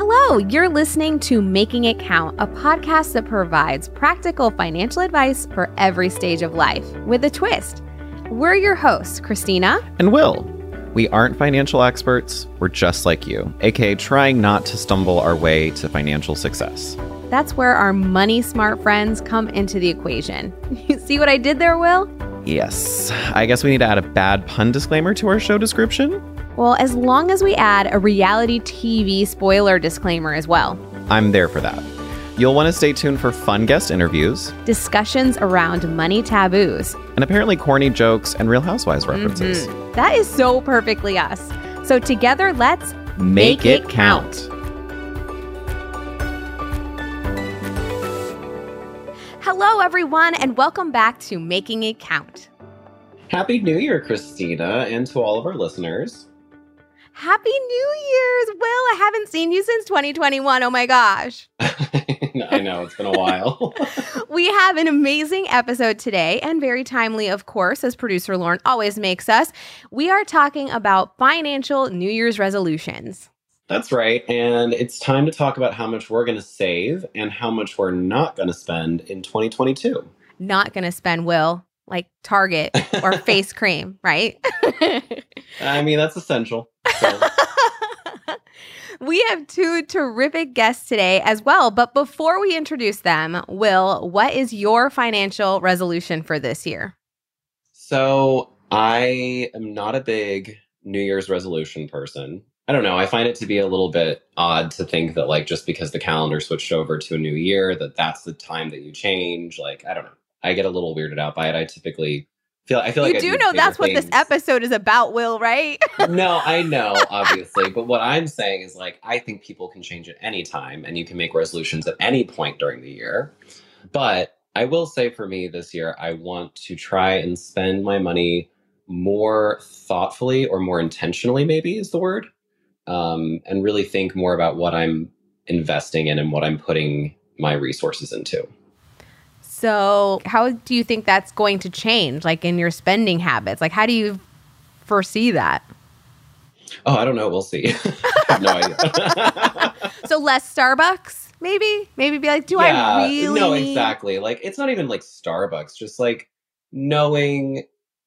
Hello, you're listening to Making It Count, a podcast that provides practical financial advice for every stage of life with a twist. We're your hosts, Christina and Will. We aren't financial experts, we're just like you, aka trying not to stumble our way to financial success. That's where our money smart friends come into the equation. You see what I did there, Will? Yes. I guess we need to add a bad pun disclaimer to our show description. Well, as long as we add a reality TV spoiler disclaimer as well. I'm there for that. You'll want to stay tuned for fun guest interviews, discussions around money taboos, and apparently corny jokes and Real Housewives references. Mm-hmm. That is so perfectly us. So together, let's make, make it, it count. count. Hello, everyone, and welcome back to Making It Count. Happy New Year, Christina, and to all of our listeners. Happy New Year's, Will. I haven't seen you since 2021. Oh my gosh. I know, it's been a while. we have an amazing episode today and very timely, of course, as producer Lauren always makes us. We are talking about financial New Year's resolutions. That's right. And it's time to talk about how much we're going to save and how much we're not going to spend in 2022. Not going to spend, Will, like Target or face cream, right? I mean, that's essential. we have two terrific guests today as well. But before we introduce them, Will, what is your financial resolution for this year? So I am not a big New Year's resolution person. I don't know. I find it to be a little bit odd to think that, like, just because the calendar switched over to a new year, that that's the time that you change. Like, I don't know. I get a little weirded out by it. I typically feel I feel you like do know that's what this episode is about, Will, right? no, I know, obviously, but what I'm saying is like I think people can change at any time, and you can make resolutions at any point during the year. But I will say for me this year, I want to try and spend my money more thoughtfully or more intentionally, maybe is the word, um, and really think more about what I'm investing in and what I'm putting my resources into. So, how do you think that's going to change, like in your spending habits? Like, how do you foresee that? Oh, I don't know. We'll see. I have no idea. so, less Starbucks, maybe? Maybe be like, do yeah, I really? No, exactly. Like, it's not even like Starbucks, just like knowing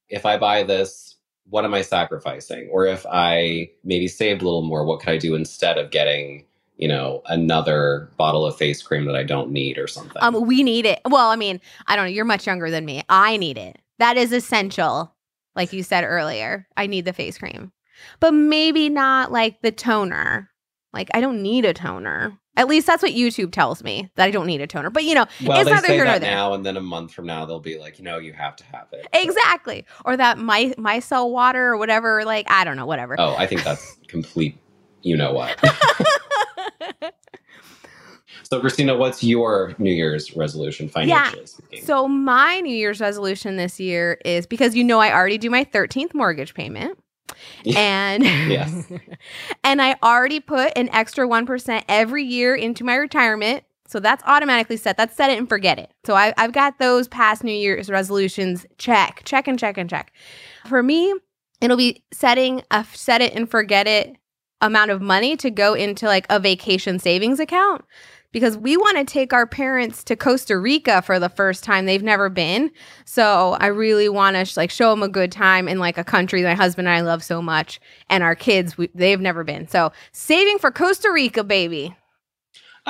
if I buy this, what am I sacrificing? Or if I maybe saved a little more, what could I do instead of getting you know, another bottle of face cream that I don't need or something. Um, we need it. Well, I mean, I don't know. You're much younger than me. I need it. That is essential. Like you said earlier, I need the face cream, but maybe not like the toner. Like I don't need a toner. At least that's what YouTube tells me that I don't need a toner. But you know, well, it's they neither say here nor there. Now and then a month from now, they'll be like, you know, you have to have it. Exactly, or that my Micelle water or whatever. Like I don't know, whatever. Oh, I think that's complete. You know what? So, Christina, what's your New Year's resolution financially yeah. speaking? So, my New Year's resolution this year is because you know I already do my 13th mortgage payment. and yes. and I already put an extra 1% every year into my retirement. So that's automatically set. That's set it and forget it. So I, I've got those past New Year's resolutions check, check and check and check. For me, it'll be setting a set it and forget it amount of money to go into like a vacation savings account because we want to take our parents to Costa Rica for the first time they've never been. So I really want to sh- like show them a good time in like a country my husband and I love so much, and our kids we, they've never been. So saving for Costa Rica, baby.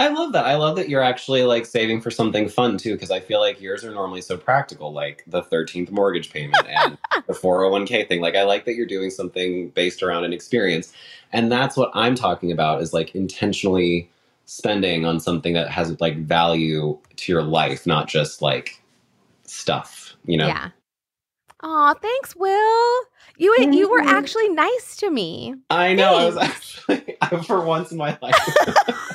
I love that. I love that you're actually like saving for something fun too, because I feel like yours are normally so practical, like the 13th mortgage payment and the 401k thing. Like, I like that you're doing something based around an experience. And that's what I'm talking about is like intentionally spending on something that has like value to your life, not just like stuff, you know? Yeah. Aw, thanks, Will. You mm-hmm. you were mm-hmm. actually nice to me. I know. Thanks. I was actually for once in my life.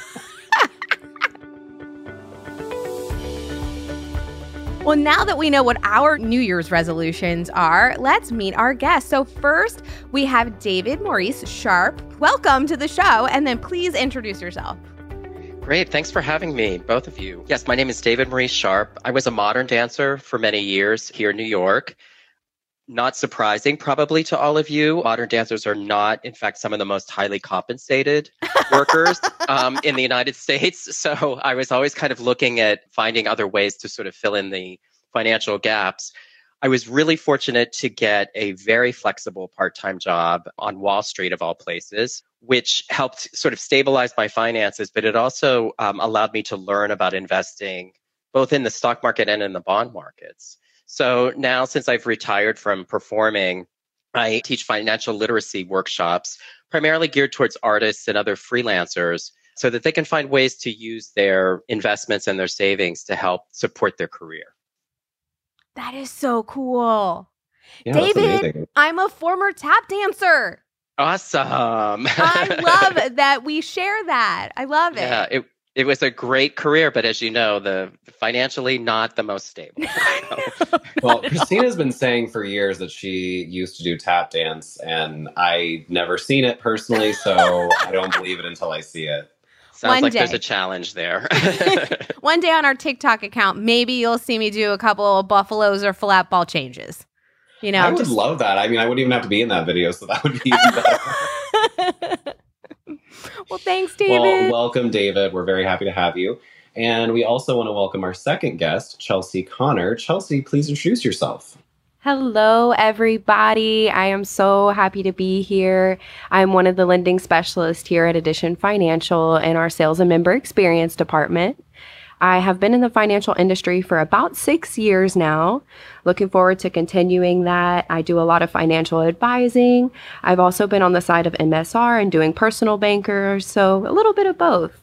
Well, now that we know what our New Year's resolutions are, let's meet our guests. So, first, we have David Maurice Sharp. Welcome to the show, and then please introduce yourself. Great. Thanks for having me, both of you. Yes, my name is David Maurice Sharp. I was a modern dancer for many years here in New York. Not surprising, probably to all of you, modern dancers are not, in fact, some of the most highly compensated workers. um, in the United States. So I was always kind of looking at finding other ways to sort of fill in the financial gaps. I was really fortunate to get a very flexible part time job on Wall Street, of all places, which helped sort of stabilize my finances, but it also um, allowed me to learn about investing both in the stock market and in the bond markets. So now, since I've retired from performing, I teach financial literacy workshops, primarily geared towards artists and other freelancers, so that they can find ways to use their investments and their savings to help support their career. That is so cool. Yeah, David, I'm a former tap dancer. Awesome. I love that we share that. I love it. Yeah, it it was a great career, but as you know, the financially not the most stable. well, Christina's been saying for years that she used to do tap dance, and I never seen it personally, so I don't believe it until I see it. Sounds One like day. there's a challenge there. One day on our TikTok account, maybe you'll see me do a couple of buffaloes or flap ball changes. You know, I would just... love that. I mean, I wouldn't even have to be in that video, so that would be even better. well, thanks, David. Well, welcome, David. We're very happy to have you. And we also want to welcome our second guest, Chelsea Connor. Chelsea, please introduce yourself. Hello, everybody. I am so happy to be here. I'm one of the lending specialists here at Addition Financial in our sales and member experience department. I have been in the financial industry for about six years now. Looking forward to continuing that. I do a lot of financial advising. I've also been on the side of MSR and doing personal bankers, so a little bit of both.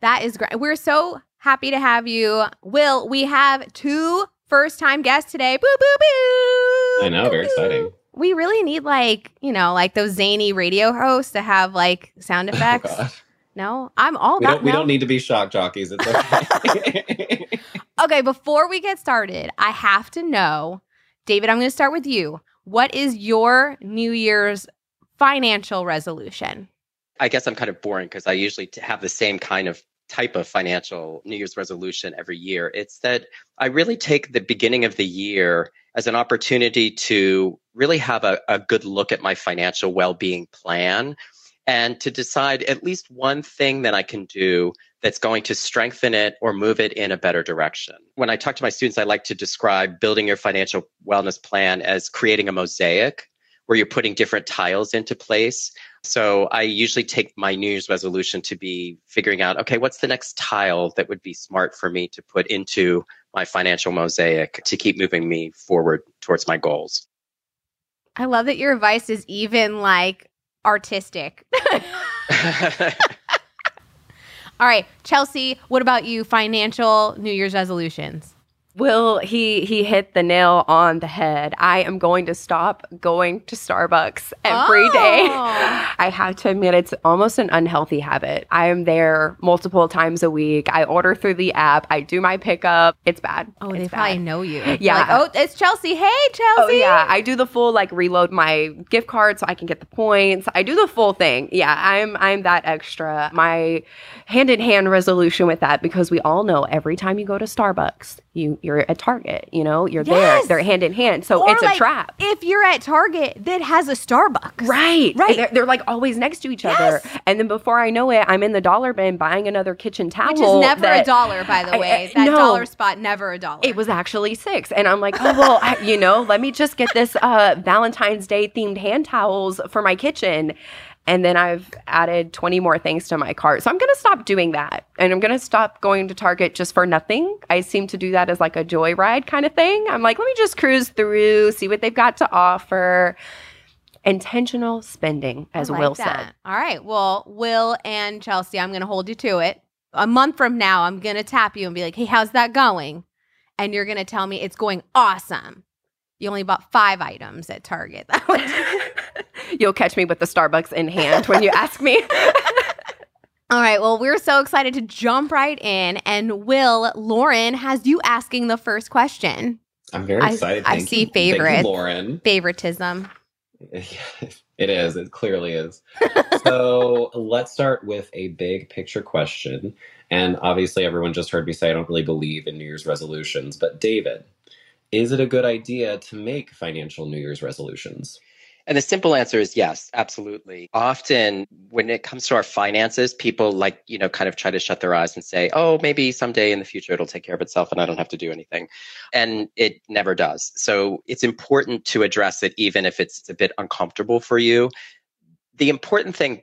That is great. We're so happy to have you. Will, we have two first time guests today. Boo, boo, boo. I know, very exciting. We really need like, you know, like those zany radio hosts to have like sound oh, effects. Oh, no, I'm all we about. Don't, we don't need to be shock jockeys. It's okay. okay, before we get started, I have to know, David. I'm going to start with you. What is your New Year's financial resolution? I guess I'm kind of boring because I usually have the same kind of type of financial New Year's resolution every year. It's that I really take the beginning of the year as an opportunity to really have a, a good look at my financial well being plan and to decide at least one thing that I can do that's going to strengthen it or move it in a better direction. When I talk to my students, I like to describe building your financial wellness plan as creating a mosaic where you're putting different tiles into place. So I usually take my New Year's resolution to be figuring out, okay, what's the next tile that would be smart for me to put into my financial mosaic to keep moving me forward towards my goals. I love that your advice is even like artistic. All right, Chelsea, what about you? Financial New Year's resolutions? Will he he hit the nail on the head. I am going to stop going to Starbucks every oh. day. I have to admit it's almost an unhealthy habit. I am there multiple times a week. I order through the app. I do my pickup. It's bad. Oh, it's they bad. probably know you. Yeah. Like, oh, it's Chelsea. Hey, oh, Chelsea. Oh, yeah. I do the full like reload my gift card so I can get the points. I do the full thing. Yeah, I'm I'm that extra. My hand in hand resolution with that because we all know every time you go to Starbucks, you you're at Target. You know, you're yes. there. They're hand in hand. So or it's like, a trap. If you're at Target that has a Starbucks, right, right, they're, they're, like always next to each yes. other. And then before I know it, I'm in the dollar bin buying another kitchen towel, which is never that, a dollar, by the way. I, I, that no, dollar spot never a dollar. It was actually six, and I'm like, oh well, I, you know, let me just get this uh, Valentine's Day themed hand towels for my kitchen. And then I've added 20 more things to my cart. So I'm going to stop doing that. And I'm going to stop going to Target just for nothing. I seem to do that as like a joyride kind of thing. I'm like, let me just cruise through, see what they've got to offer. Intentional spending, as like Will that. said. All right. Well, Will and Chelsea, I'm going to hold you to it. A month from now, I'm going to tap you and be like, hey, how's that going? And you're going to tell me it's going awesome. You only bought five items at Target. You'll catch me with the Starbucks in hand when you ask me. All right. Well, we're so excited to jump right in. And Will, Lauren has you asking the first question. I'm very excited. I, I see you. favorite. Lauren. Favoritism. It is. It clearly is. so let's start with a big picture question. And obviously, everyone just heard me say I don't really believe in New Year's resolutions. But, David, is it a good idea to make financial New Year's resolutions? And the simple answer is yes, absolutely. Often when it comes to our finances, people like, you know, kind of try to shut their eyes and say, oh, maybe someday in the future it'll take care of itself and I don't have to do anything. And it never does. So it's important to address it, even if it's a bit uncomfortable for you. The important thing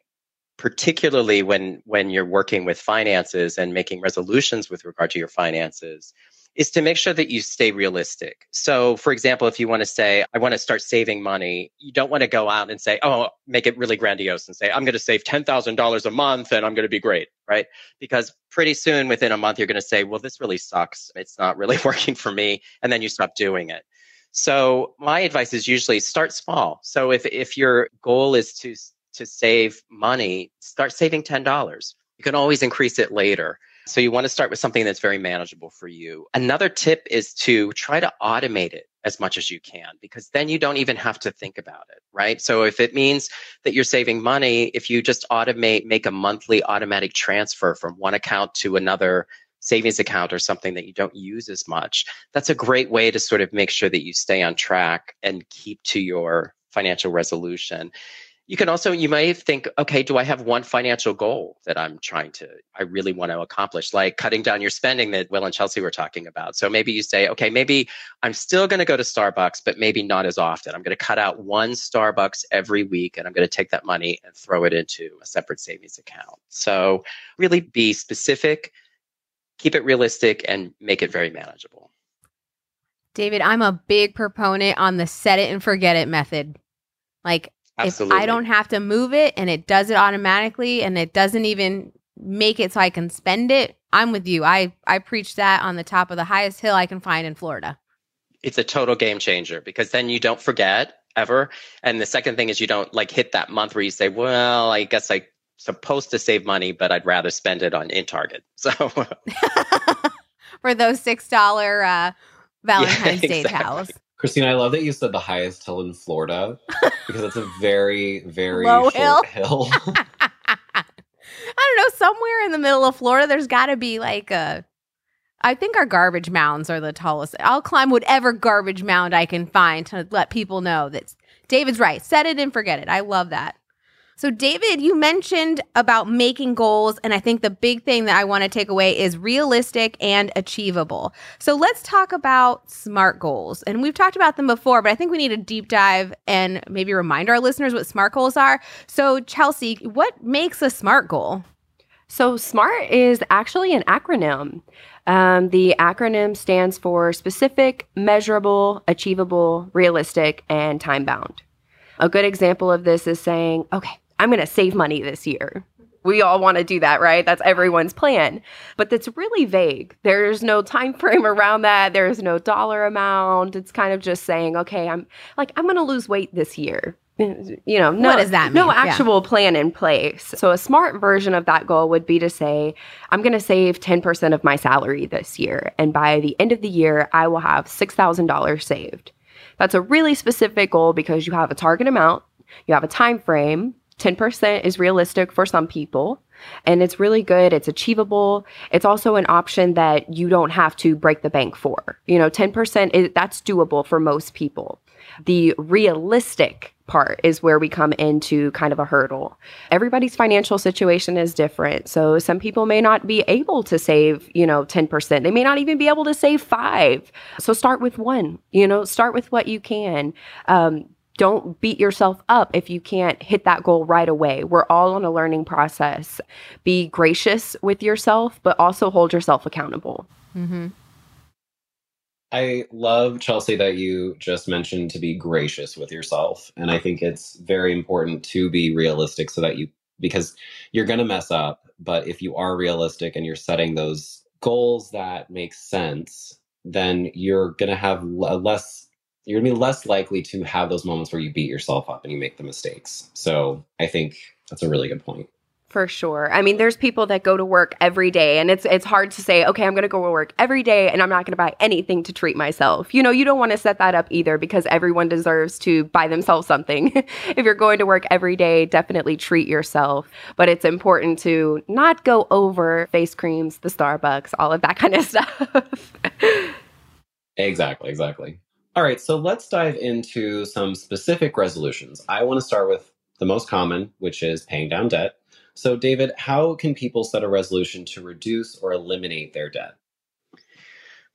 particularly when when you're working with finances and making resolutions with regard to your finances is to make sure that you stay realistic. So, for example, if you want to say, I want to start saving money, you don't want to go out and say, oh, make it really grandiose and say, I'm going to save $10,000 a month and I'm going to be great, right? Because pretty soon within a month, you're going to say, well, this really sucks. It's not really working for me. And then you stop doing it. So, my advice is usually start small. So, if, if your goal is to, to save money, start saving $10. You can always increase it later. So you want to start with something that's very manageable for you. Another tip is to try to automate it as much as you can because then you don't even have to think about it, right? So if it means that you're saving money, if you just automate, make a monthly automatic transfer from one account to another savings account or something that you don't use as much, that's a great way to sort of make sure that you stay on track and keep to your financial resolution you can also you may think okay do i have one financial goal that i'm trying to i really want to accomplish? Like cutting down your spending that will and chelsea were talking about. So maybe you say okay maybe i'm still going to go to starbucks but maybe not as often. I'm going to cut out one starbucks every week and i'm going to take that money and throw it into a separate savings account. So really be specific keep it realistic and make it very manageable. David i'm a big proponent on the set it and forget it method. Like Absolutely. If I don't have to move it and it does it automatically and it doesn't even make it so I can spend it, I'm with you. I I preach that on the top of the highest hill I can find in Florida. It's a total game changer because then you don't forget ever. And the second thing is you don't like hit that month where you say, "Well, I guess I supposed to save money, but I'd rather spend it on in Target." So for those $6 uh Valentine's yeah, Day exactly. towels. Christine, I love that you said the highest hill in Florida because it's a very, very Low short hill. hill. I don't know. Somewhere in the middle of Florida, there's got to be like a. I think our garbage mounds are the tallest. I'll climb whatever garbage mound I can find to let people know that David's right. Set it and forget it. I love that. So, David, you mentioned about making goals, and I think the big thing that I want to take away is realistic and achievable. So, let's talk about SMART goals. And we've talked about them before, but I think we need a deep dive and maybe remind our listeners what SMART goals are. So, Chelsea, what makes a SMART goal? So, SMART is actually an acronym. Um, the acronym stands for specific, measurable, achievable, realistic, and time bound. A good example of this is saying, okay, I'm going to save money this year. We all want to do that, right? That's everyone's plan. But that's really vague. There's no time frame around that. There's no dollar amount. It's kind of just saying, okay, I'm like I'm going to lose weight this year. You know, no, what does that mean? No actual yeah. plan in place. So a smart version of that goal would be to say, I'm going to save 10% of my salary this year, and by the end of the year, I will have $6,000 saved. That's a really specific goal because you have a target amount, you have a time frame, 10% is realistic for some people and it's really good. It's achievable. It's also an option that you don't have to break the bank for. You know, 10% is that's doable for most people. The realistic part is where we come into kind of a hurdle. Everybody's financial situation is different. So some people may not be able to save, you know, 10%. They may not even be able to save 5. So start with 1. You know, start with what you can. Um, don't beat yourself up if you can't hit that goal right away. We're all on a learning process. Be gracious with yourself, but also hold yourself accountable. Mm-hmm. I love, Chelsea, that you just mentioned to be gracious with yourself. And I think it's very important to be realistic so that you, because you're going to mess up. But if you are realistic and you're setting those goals that make sense, then you're going to have less you're going to be less likely to have those moments where you beat yourself up and you make the mistakes. So I think that's a really good point. For sure. I mean, there's people that go to work every day and it's it's hard to say, okay, I'm going to go to work every day and I'm not going to buy anything to treat myself. You know, you don't want to set that up either because everyone deserves to buy themselves something. if you're going to work every day, definitely treat yourself, but it's important to not go over face creams, the Starbucks, all of that kind of stuff. exactly, exactly. All right, so let's dive into some specific resolutions. I want to start with the most common, which is paying down debt. So, David, how can people set a resolution to reduce or eliminate their debt?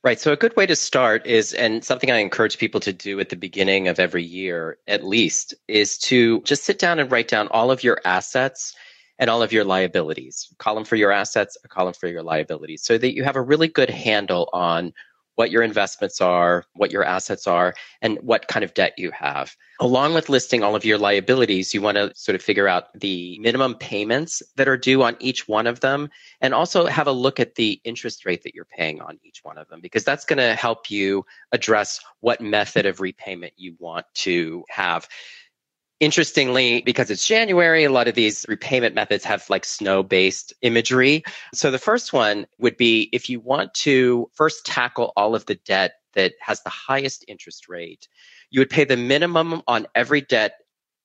Right. So, a good way to start is, and something I encourage people to do at the beginning of every year, at least, is to just sit down and write down all of your assets and all of your liabilities. A column for your assets, a column for your liabilities, so that you have a really good handle on what your investments are, what your assets are, and what kind of debt you have. Along with listing all of your liabilities, you want to sort of figure out the minimum payments that are due on each one of them, and also have a look at the interest rate that you're paying on each one of them, because that's going to help you address what method of repayment you want to have. Interestingly, because it's January, a lot of these repayment methods have like snow based imagery. So the first one would be if you want to first tackle all of the debt that has the highest interest rate, you would pay the minimum on every debt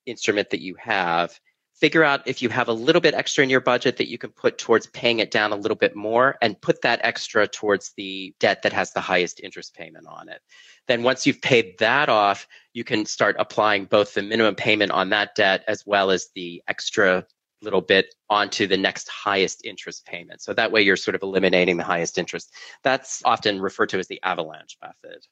instrument that you have. Figure out if you have a little bit extra in your budget that you can put towards paying it down a little bit more and put that extra towards the debt that has the highest interest payment on it. Then once you've paid that off, you can start applying both the minimum payment on that debt as well as the extra little bit onto the next highest interest payment. So that way you're sort of eliminating the highest interest. That's often referred to as the avalanche method.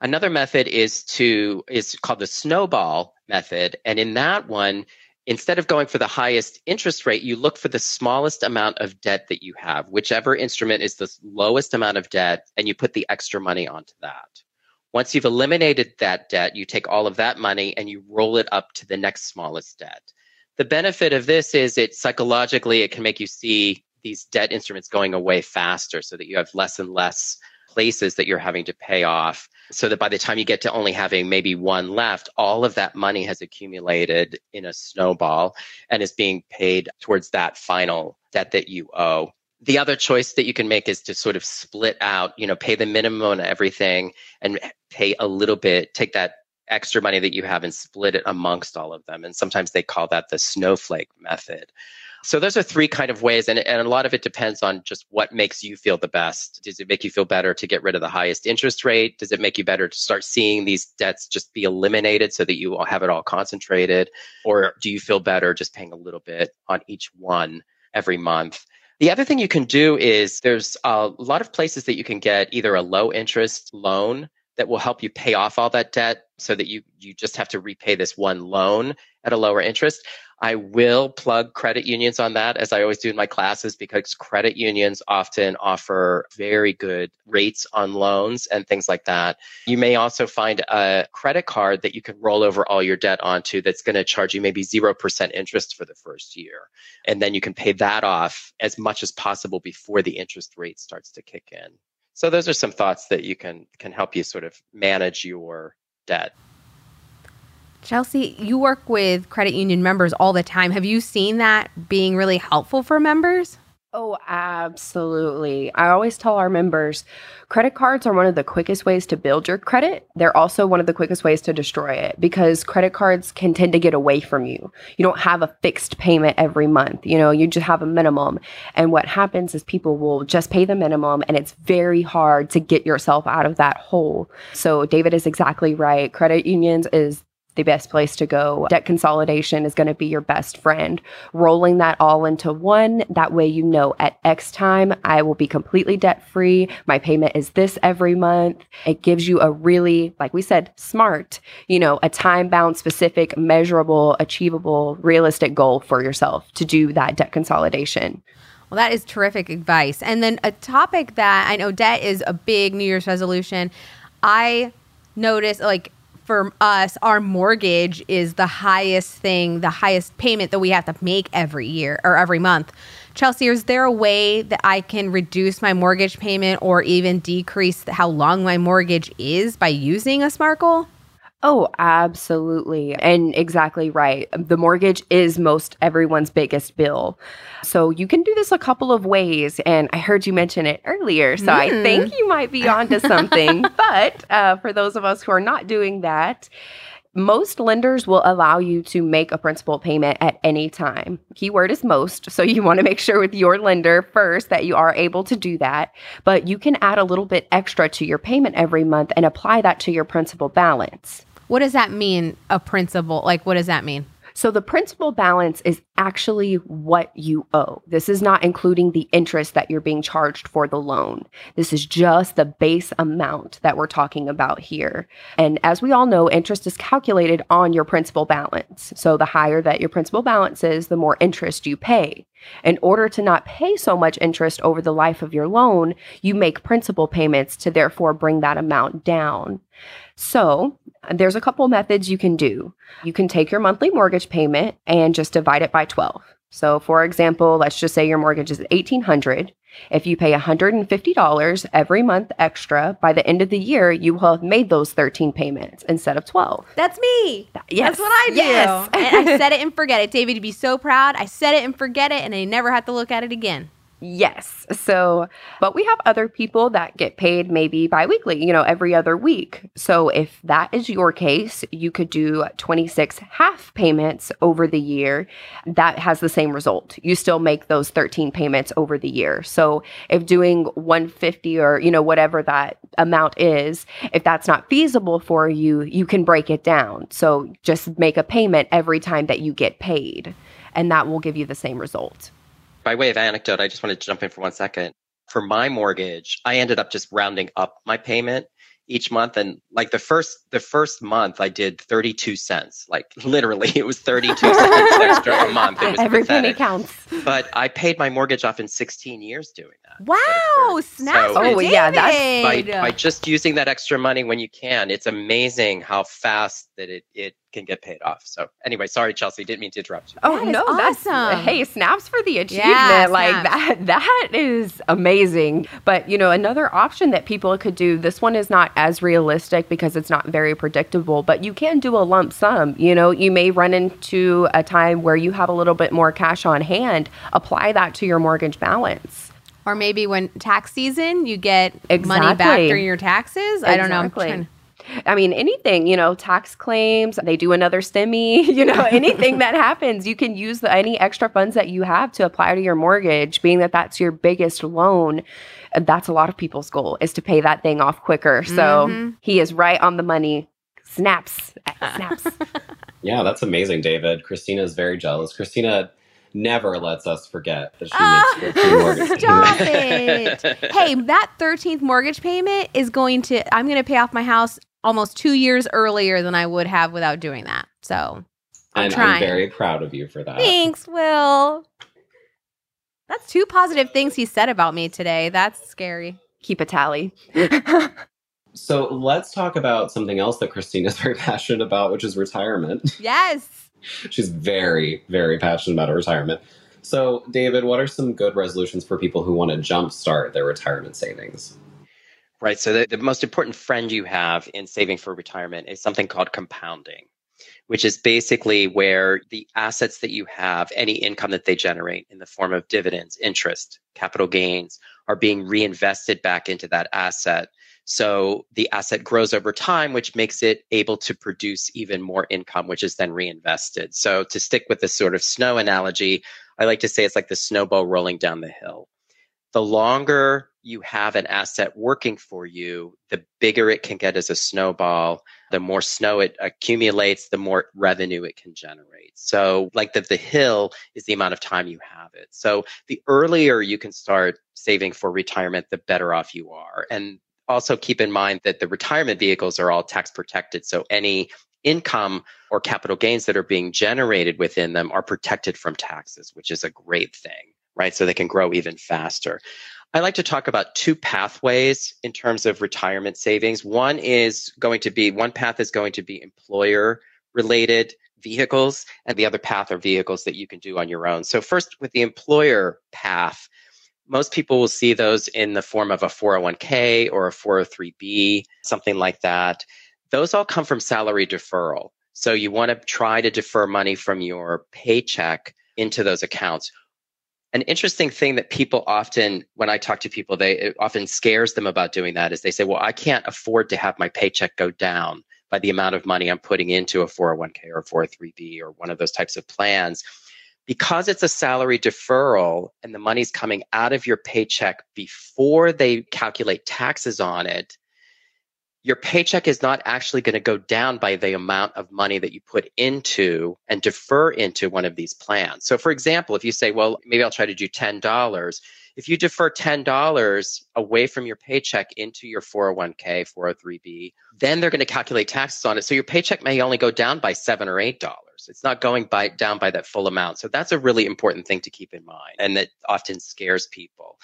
Another method is to is called the snowball method and in that one instead of going for the highest interest rate, you look for the smallest amount of debt that you have, whichever instrument is the lowest amount of debt, and you put the extra money onto that. Once you've eliminated that debt, you take all of that money and you roll it up to the next smallest debt. The benefit of this is it psychologically it can make you see these debt instruments going away faster so that you have less and less places that you're having to pay off so that by the time you get to only having maybe one left all of that money has accumulated in a snowball and is being paid towards that final debt that you owe the other choice that you can make is to sort of split out, you know, pay the minimum on everything and pay a little bit, take that extra money that you have and split it amongst all of them. And sometimes they call that the snowflake method. So those are three kind of ways, and, and a lot of it depends on just what makes you feel the best. Does it make you feel better to get rid of the highest interest rate? Does it make you better to start seeing these debts just be eliminated so that you have it all concentrated? Or do you feel better just paying a little bit on each one every month? The other thing you can do is there's a lot of places that you can get either a low interest loan that will help you pay off all that debt so that you you just have to repay this one loan at a lower interest. I will plug credit unions on that as I always do in my classes because credit unions often offer very good rates on loans and things like that. You may also find a credit card that you can roll over all your debt onto that's going to charge you maybe 0% interest for the first year. And then you can pay that off as much as possible before the interest rate starts to kick in. So those are some thoughts that you can can help you sort of manage your debt. Chelsea, you work with credit union members all the time. Have you seen that being really helpful for members? Oh, absolutely. I always tell our members credit cards are one of the quickest ways to build your credit. They're also one of the quickest ways to destroy it because credit cards can tend to get away from you. You don't have a fixed payment every month, you know, you just have a minimum. And what happens is people will just pay the minimum and it's very hard to get yourself out of that hole. So, David is exactly right. Credit unions is the best place to go. Debt consolidation is going to be your best friend. Rolling that all into one, that way you know at X time, I will be completely debt free. My payment is this every month. It gives you a really, like we said, smart, you know, a time bound, specific, measurable, achievable, realistic goal for yourself to do that debt consolidation. Well, that is terrific advice. And then a topic that I know debt is a big New Year's resolution. I notice like for us, our mortgage is the highest thing, the highest payment that we have to make every year or every month. Chelsea, is there a way that I can reduce my mortgage payment or even decrease how long my mortgage is by using a goal? Oh, absolutely. And exactly right. The mortgage is most everyone's biggest bill. So you can do this a couple of ways. And I heard you mention it earlier. So mm. I think you might be onto something. but uh, for those of us who are not doing that, Most lenders will allow you to make a principal payment at any time. Keyword is most. So you want to make sure with your lender first that you are able to do that. But you can add a little bit extra to your payment every month and apply that to your principal balance. What does that mean, a principal? Like, what does that mean? So the principal balance is actually what you owe. This is not including the interest that you're being charged for the loan. This is just the base amount that we're talking about here. And as we all know, interest is calculated on your principal balance. So the higher that your principal balance is, the more interest you pay. In order to not pay so much interest over the life of your loan, you make principal payments to therefore bring that amount down. So, there's a couple methods you can do. You can take your monthly mortgage payment and just divide it by 12. So, for example, let's just say your mortgage is 1800 if you pay $150 every month extra, by the end of the year, you will have made those 13 payments instead of 12. That's me. Yes. That's what I do. Yes. and I set it and forget it. David, you'd be so proud. I set it and forget it, and I never have to look at it again. Yes. So, but we have other people that get paid maybe biweekly, you know, every other week. So, if that is your case, you could do 26 half payments over the year. That has the same result. You still make those 13 payments over the year. So, if doing 150 or, you know, whatever that amount is, if that's not feasible for you, you can break it down. So, just make a payment every time that you get paid, and that will give you the same result by way of anecdote, I just wanted to jump in for one second. For my mortgage, I ended up just rounding up my payment each month and like the first the first month i did 32 cents like literally it was 32 cents extra a month it was every pathetic. penny counts but i paid my mortgage off in 16 years doing that wow snap. so, oh yeah that's by, by just using that extra money when you can it's amazing how fast that it it can get paid off. So anyway, sorry, Chelsea, didn't mean to interrupt you. Oh that no, awesome. that's hey, snaps for the achievement. Yeah, like that that is amazing. But you know, another option that people could do, this one is not as realistic because it's not very predictable, but you can do a lump sum. You know, you may run into a time where you have a little bit more cash on hand, apply that to your mortgage balance. Or maybe when tax season, you get exactly. money back during your taxes. I don't know. I mean, anything, you know, tax claims, they do another stimmy, you know, anything that happens, you can use the, any extra funds that you have to apply to your mortgage, being that that's your biggest loan. That's a lot of people's goal is to pay that thing off quicker. So mm-hmm. he is right on the money. Snaps. Snaps. yeah, that's amazing, David. Christina is very jealous. Christina never lets us forget that she uh, makes 13 mortgage Stop it. hey, that 13th mortgage payment is going to, I'm going to pay off my house almost two years earlier than I would have without doing that. So I'm and trying. I'm very proud of you for that. Thanks, Will. That's two positive things he said about me today. That's scary. Keep a tally. so let's talk about something else that Christine is very passionate about, which is retirement. Yes. She's very, very passionate about retirement. So, David, what are some good resolutions for people who want to jumpstart their retirement savings? Right. So the, the most important friend you have in saving for retirement is something called compounding, which is basically where the assets that you have, any income that they generate in the form of dividends, interest, capital gains, are being reinvested back into that asset. So the asset grows over time, which makes it able to produce even more income, which is then reinvested. So to stick with this sort of snow analogy, I like to say it's like the snowball rolling down the hill. The longer you have an asset working for you, the bigger it can get as a snowball. The more snow it accumulates, the more revenue it can generate. So, like the, the hill is the amount of time you have it. So, the earlier you can start saving for retirement, the better off you are. And also keep in mind that the retirement vehicles are all tax protected. So, any income or capital gains that are being generated within them are protected from taxes, which is a great thing right? So they can grow even faster. I like to talk about two pathways in terms of retirement savings. One is going to be, one path is going to be employer related vehicles, and the other path are vehicles that you can do on your own. So, first, with the employer path, most people will see those in the form of a 401k or a 403b, something like that. Those all come from salary deferral. So, you want to try to defer money from your paycheck into those accounts an interesting thing that people often when i talk to people they it often scares them about doing that is they say well i can't afford to have my paycheck go down by the amount of money I'm putting into a 401k or 403b or one of those types of plans. Because it's a salary deferral and the money's coming out of your paycheck before they calculate taxes on it, your paycheck is not actually going to go down by the amount of money that you put into and defer into one of these plans. So, for example, if you say, well, maybe I'll try to do $10, if you defer $10 away from your paycheck into your 401k, 403b, then they're going to calculate taxes on it. So your paycheck may only go down by 7 or $8. It's not going by down by that full amount. So that's a really important thing to keep in mind and that often scares people.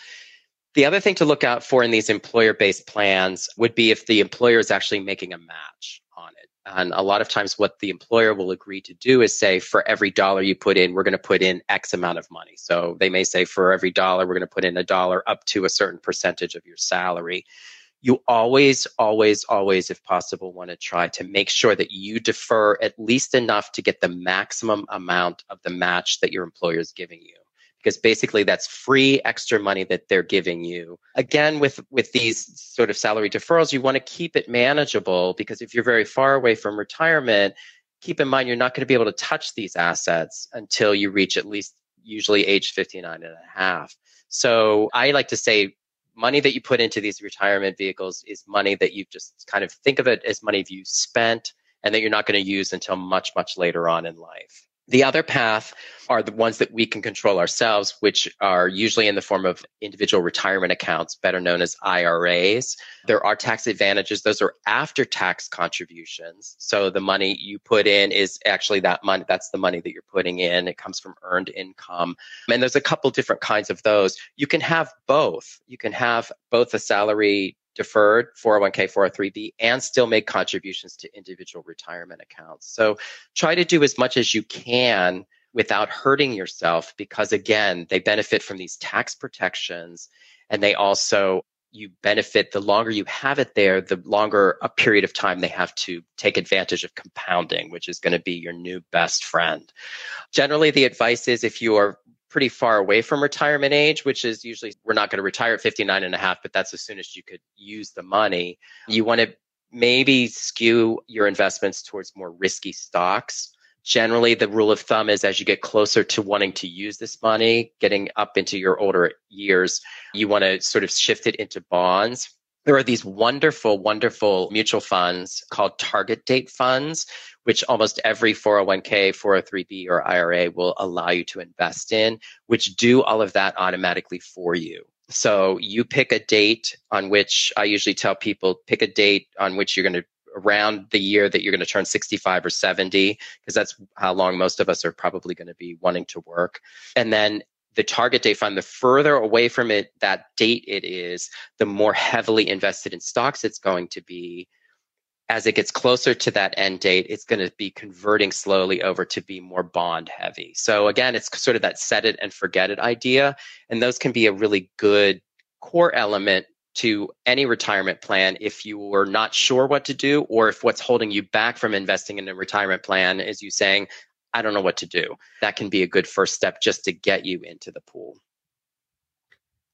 The other thing to look out for in these employer based plans would be if the employer is actually making a match on it. And a lot of times, what the employer will agree to do is say, for every dollar you put in, we're going to put in X amount of money. So they may say, for every dollar, we're going to put in a dollar up to a certain percentage of your salary. You always, always, always, if possible, want to try to make sure that you defer at least enough to get the maximum amount of the match that your employer is giving you because basically that's free extra money that they're giving you. Again, with, with these sort of salary deferrals, you want to keep it manageable because if you're very far away from retirement, keep in mind you're not going to be able to touch these assets until you reach at least usually age 59 and a half. So I like to say money that you put into these retirement vehicles is money that you just kind of think of it as money you spent and that you're not going to use until much, much later on in life. The other path are the ones that we can control ourselves, which are usually in the form of individual retirement accounts, better known as IRAs. There are tax advantages. Those are after tax contributions. So the money you put in is actually that money. That's the money that you're putting in. It comes from earned income. And there's a couple different kinds of those. You can have both. You can have both a salary deferred 401k, 403b, and still make contributions to individual retirement accounts. So try to do as much as you can without hurting yourself because, again, they benefit from these tax protections and they also you benefit the longer you have it there the longer a period of time they have to take advantage of compounding which is going to be your new best friend generally the advice is if you are pretty far away from retirement age, which is usually we're not going to retire at 59 and a half, but that's as soon as you could use the money. You want to maybe skew your investments towards more risky stocks. Generally, the rule of thumb is as you get closer to wanting to use this money, getting up into your older years, you want to sort of shift it into bonds there are these wonderful, wonderful mutual funds called target date funds, which almost every 401k, 403b, or IRA will allow you to invest in, which do all of that automatically for you. So you pick a date on which I usually tell people pick a date on which you're going to around the year that you're going to turn 65 or 70 because that's how long most of us are probably going to be wanting to work and then the target date fund, the further away from it that date it is, the more heavily invested in stocks it's going to be. As it gets closer to that end date, it's going to be converting slowly over to be more bond heavy. So again, it's sort of that set it and forget it idea. And those can be a really good core element to any retirement plan if you were not sure what to do or if what's holding you back from investing in a retirement plan is you saying I don't know what to do. That can be a good first step just to get you into the pool.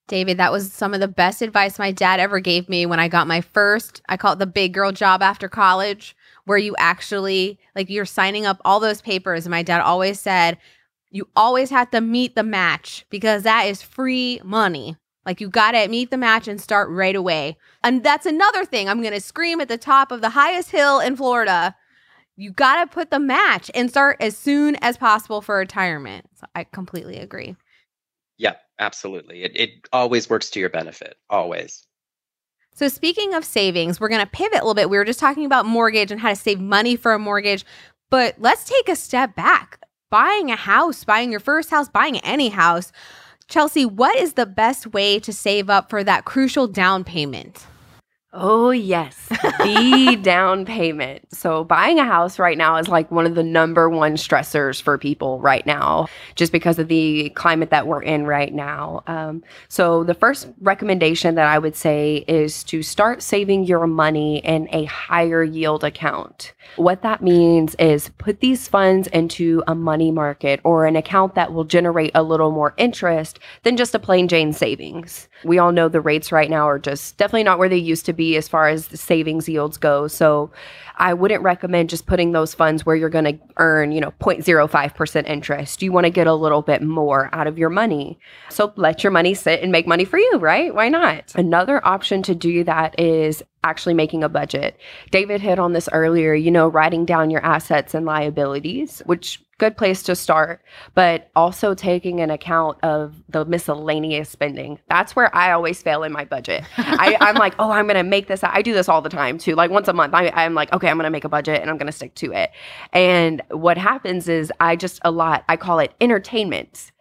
David, that was some of the best advice my dad ever gave me when I got my first, I call it the big girl job after college, where you actually, like, you're signing up all those papers. And my dad always said, you always have to meet the match because that is free money. Like, you got to meet the match and start right away. And that's another thing I'm going to scream at the top of the highest hill in Florida you got to put the match and start as soon as possible for retirement. So I completely agree. Yeah, absolutely. It, it always works to your benefit, always. So, speaking of savings, we're going to pivot a little bit. We were just talking about mortgage and how to save money for a mortgage, but let's take a step back. Buying a house, buying your first house, buying any house. Chelsea, what is the best way to save up for that crucial down payment? Oh, yes. the down payment. So, buying a house right now is like one of the number one stressors for people right now, just because of the climate that we're in right now. Um, so, the first recommendation that I would say is to start saving your money in a higher yield account. What that means is put these funds into a money market or an account that will generate a little more interest than just a plain Jane savings. We all know the rates right now are just definitely not where they used to be as far as the savings yields go. So I wouldn't recommend just putting those funds where you're going to earn, you know, 0.05% interest. You want to get a little bit more out of your money. So let your money sit and make money for you, right? Why not? Another option to do that is actually making a budget. David hit on this earlier, you know, writing down your assets and liabilities, which good place to start, but also taking an account of the miscellaneous spending. That's where I always fail in my budget. I, am like, oh, I'm going to make this. I do this all the time too. Like once a month, I, I'm like, okay, I'm going to make a budget and I'm going to stick to it. And what happens is I just a lot, I call it entertainment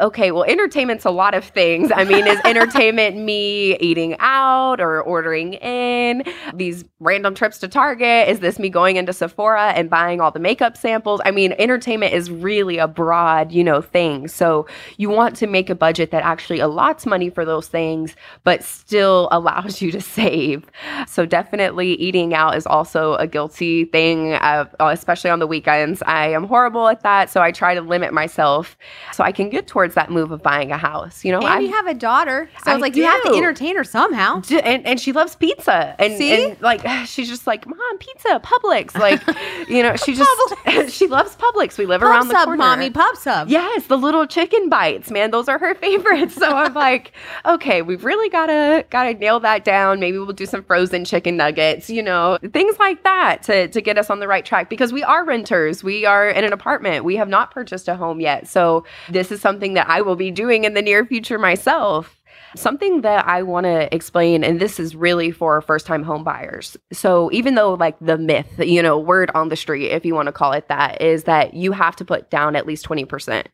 okay, well, entertainment's a lot of things. I mean, is entertainment me eating out or ordering in these random trips to Target? Is this me going into Sephora and buying all the makeup samples? I mean, entertainment is really a broad, you know, thing. So you want to make a budget that actually allots money for those things, but still allows you to save. So definitely eating out is also a guilty thing, uh, especially on the weekends. I am horrible at that. So I try to limit myself so I can get towards towards that move of buying a house. You know, and I, you have a daughter, so I it's like do. you have to entertain her somehow. And, and she loves pizza, and, See? and like she's just like, mom, pizza, Publix, like you know, she just she loves Publix. We live pub around the sub, corner. mommy, pub sub. Yes, the little chicken bites, man, those are her favorites. So I'm like, okay, we've really gotta gotta nail that down. Maybe we'll do some frozen chicken nuggets, you know, things like that to to get us on the right track because we are renters. We are in an apartment. We have not purchased a home yet, so this is something that that I will be doing in the near future myself. Something that I want to explain, and this is really for first time home buyers. So, even though, like, the myth, you know, word on the street, if you want to call it that, is that you have to put down at least 20%.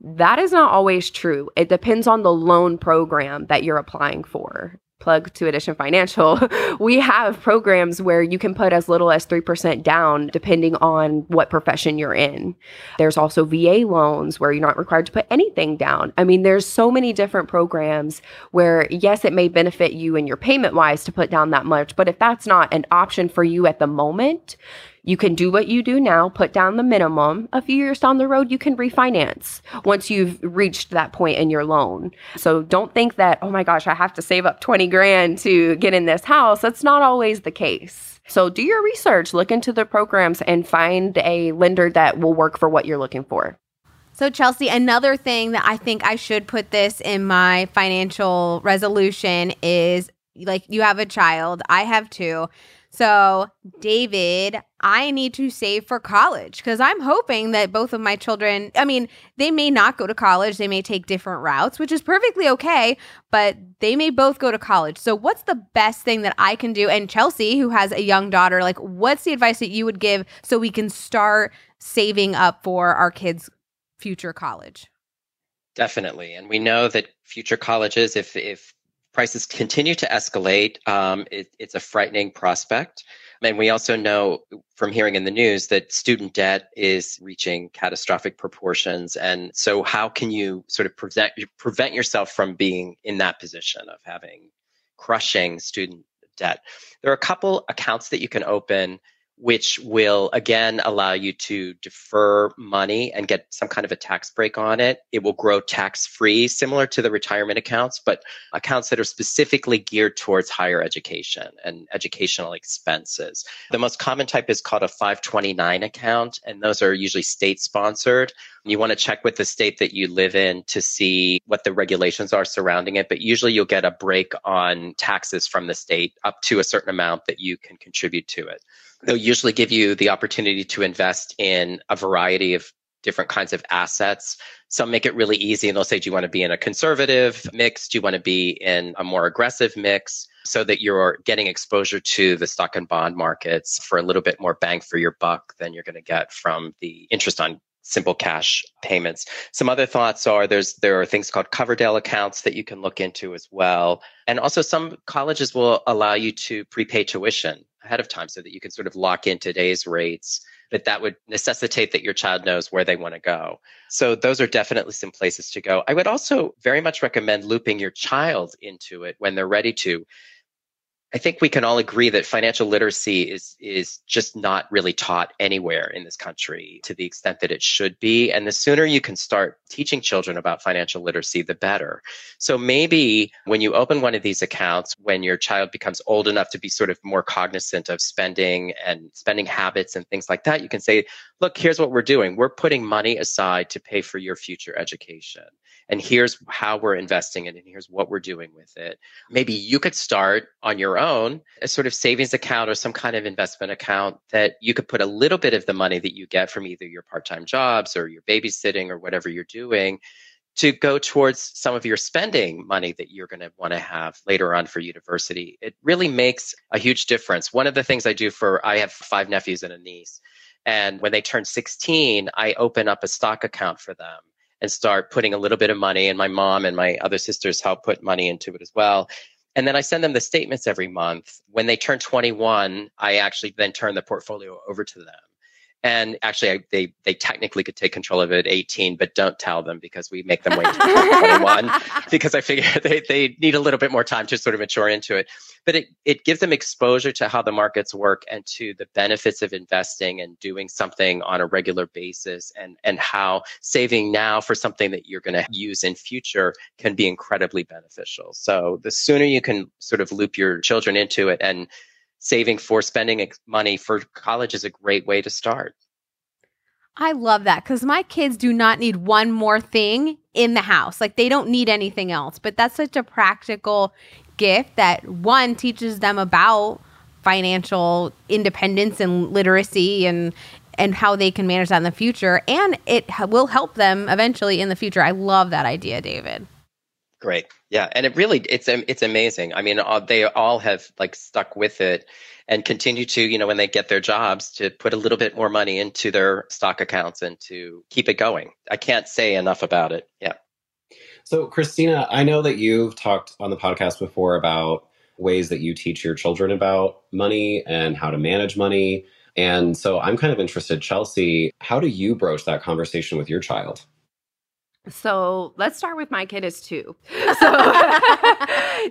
That is not always true. It depends on the loan program that you're applying for plug to Addition Financial, we have programs where you can put as little as 3% down depending on what profession you're in. There's also VA loans where you're not required to put anything down. I mean, there's so many different programs where, yes, it may benefit you and your payment wise to put down that much, but if that's not an option for you at the moment, you can do what you do now, put down the minimum. A few years down the road, you can refinance once you've reached that point in your loan. So don't think that, oh my gosh, I have to save up 20 grand to get in this house. That's not always the case. So do your research, look into the programs, and find a lender that will work for what you're looking for. So, Chelsea, another thing that I think I should put this in my financial resolution is like you have a child, I have two. So, David, I need to save for college because I'm hoping that both of my children, I mean, they may not go to college, they may take different routes, which is perfectly okay, but they may both go to college. So, what's the best thing that I can do? And Chelsea, who has a young daughter, like, what's the advice that you would give so we can start saving up for our kids' future college? Definitely. And we know that future colleges, if, if prices continue to escalate, um, it, it's a frightening prospect. And we also know from hearing in the news that student debt is reaching catastrophic proportions. And so, how can you sort of prevent prevent yourself from being in that position of having crushing student debt? There are a couple accounts that you can open which will again allow you to defer money and get some kind of a tax break on it. It will grow tax free, similar to the retirement accounts, but accounts that are specifically geared towards higher education and educational expenses. The most common type is called a 529 account, and those are usually state sponsored. You want to check with the state that you live in to see what the regulations are surrounding it, but usually you'll get a break on taxes from the state up to a certain amount that you can contribute to it. They'll usually give you the opportunity to invest in a variety of different kinds of assets. Some make it really easy and they'll say, Do you want to be in a conservative mix? Do you want to be in a more aggressive mix? So that you're getting exposure to the stock and bond markets for a little bit more bang for your buck than you're going to get from the interest on simple cash payments. Some other thoughts are there's there are things called Coverdell accounts that you can look into as well. And also some colleges will allow you to prepay tuition ahead of time so that you can sort of lock in today's rates but that would necessitate that your child knows where they want to go. So those are definitely some places to go. I would also very much recommend looping your child into it when they're ready to. I think we can all agree that financial literacy is is just not really taught anywhere in this country to the extent that it should be. And the sooner you can start teaching children about financial literacy, the better. So maybe when you open one of these accounts, when your child becomes old enough to be sort of more cognizant of spending and spending habits and things like that, you can say, look, here's what we're doing. We're putting money aside to pay for your future education and here's how we're investing it and here's what we're doing with it maybe you could start on your own a sort of savings account or some kind of investment account that you could put a little bit of the money that you get from either your part-time jobs or your babysitting or whatever you're doing to go towards some of your spending money that you're going to want to have later on for university. It really makes a huge difference. One of the things I do for, I have five nephews and a niece. And when they turn 16, I open up a stock account for them and start putting a little bit of money. And my mom and my other sisters help put money into it as well. And then I send them the statements every month. When they turn 21, I actually then turn the portfolio over to them. And actually, I, they they technically could take control of it at 18, but don't tell them because we make them wait until 21 because I figure they, they need a little bit more time to sort of mature into it. But it, it gives them exposure to how the markets work and to the benefits of investing and doing something on a regular basis and, and how saving now for something that you're going to use in future can be incredibly beneficial. So the sooner you can sort of loop your children into it and saving for spending money for college is a great way to start. I love that because my kids do not need one more thing in the house. Like they don't need anything else. But that's such a practical gift that one teaches them about financial independence and literacy and and how they can manage that in the future and it will help them eventually in the future. I love that idea, David. Great. Yeah, and it really it's um, it's amazing. I mean, they all have like stuck with it and continue to, you know, when they get their jobs to put a little bit more money into their stock accounts and to keep it going. I can't say enough about it. Yeah. So, Christina, I know that you've talked on the podcast before about ways that you teach your children about money and how to manage money. And so I'm kind of interested, Chelsea, how do you broach that conversation with your child? So let's start with my kid is two. So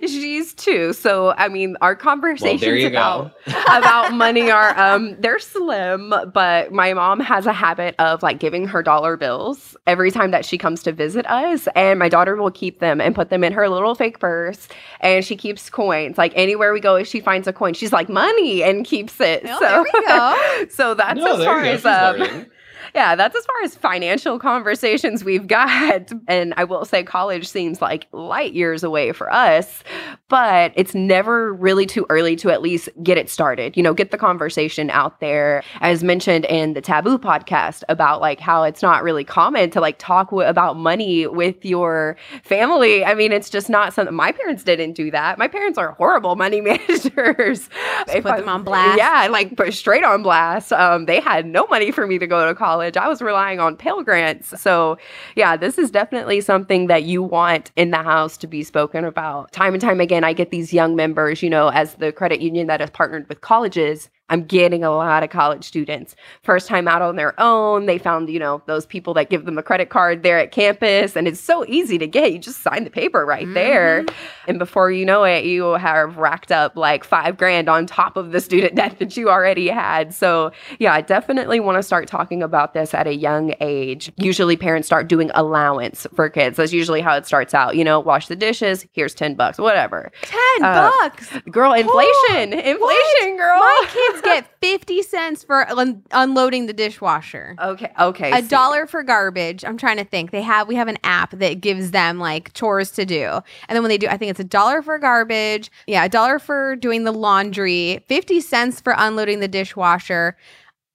she's two. So I mean, our conversations well, about about money are um they're slim, but my mom has a habit of like giving her dollar bills every time that she comes to visit us, and my daughter will keep them and put them in her little fake purse, and she keeps coins. Like anywhere we go, if she finds a coin, she's like money and keeps it. So there we go. so that's no, as far as um, yeah, that's as far as financial conversations we've got. And I will say college seems like light years away for us, but it's never really too early to at least get it started, you know, get the conversation out there. As mentioned in the Taboo podcast about like how it's not really common to like talk w- about money with your family. I mean, it's just not something my parents didn't do that. My parents are horrible money managers. They put I, them on blast. Yeah, like put straight on blast. Um, they had no money for me to go to college college, I was relying on Pell Grants. So, yeah, this is definitely something that you want in the house to be spoken about. Time and time again, I get these young members, you know, as the credit union that has partnered with colleges I'm getting a lot of college students first time out on their own. They found, you know, those people that give them a credit card there at campus and it's so easy to get. You just sign the paper right mm-hmm. there. And before you know it, you have racked up like 5 grand on top of the student debt that you already had. So, yeah, I definitely want to start talking about this at a young age. Usually parents start doing allowance for kids. That's usually how it starts out. You know, wash the dishes, here's 10 bucks, whatever. 10 uh, bucks. Girl, inflation. Inflation, what? girl. My kids get 50 cents for un- unloading the dishwasher. Okay. Okay. A see. dollar for garbage. I'm trying to think. They have we have an app that gives them like chores to do. And then when they do, I think it's a dollar for garbage. Yeah, a dollar for doing the laundry, 50 cents for unloading the dishwasher.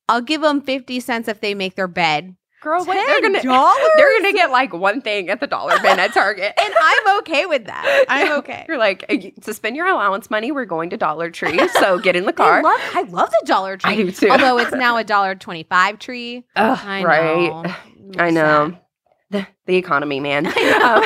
I'll give them 50 cents if they make their bed. Girl, what, they're gonna they're gonna get like one thing at the dollar bin at Target, and I'm okay with that. I'm okay. You're like to spend your allowance money. We're going to Dollar Tree, so get in the car. I love, I love the Dollar Tree. I do too. Although it's now a dollar twenty five tree. Ugh, I right. Know. I know. the economy, man. um,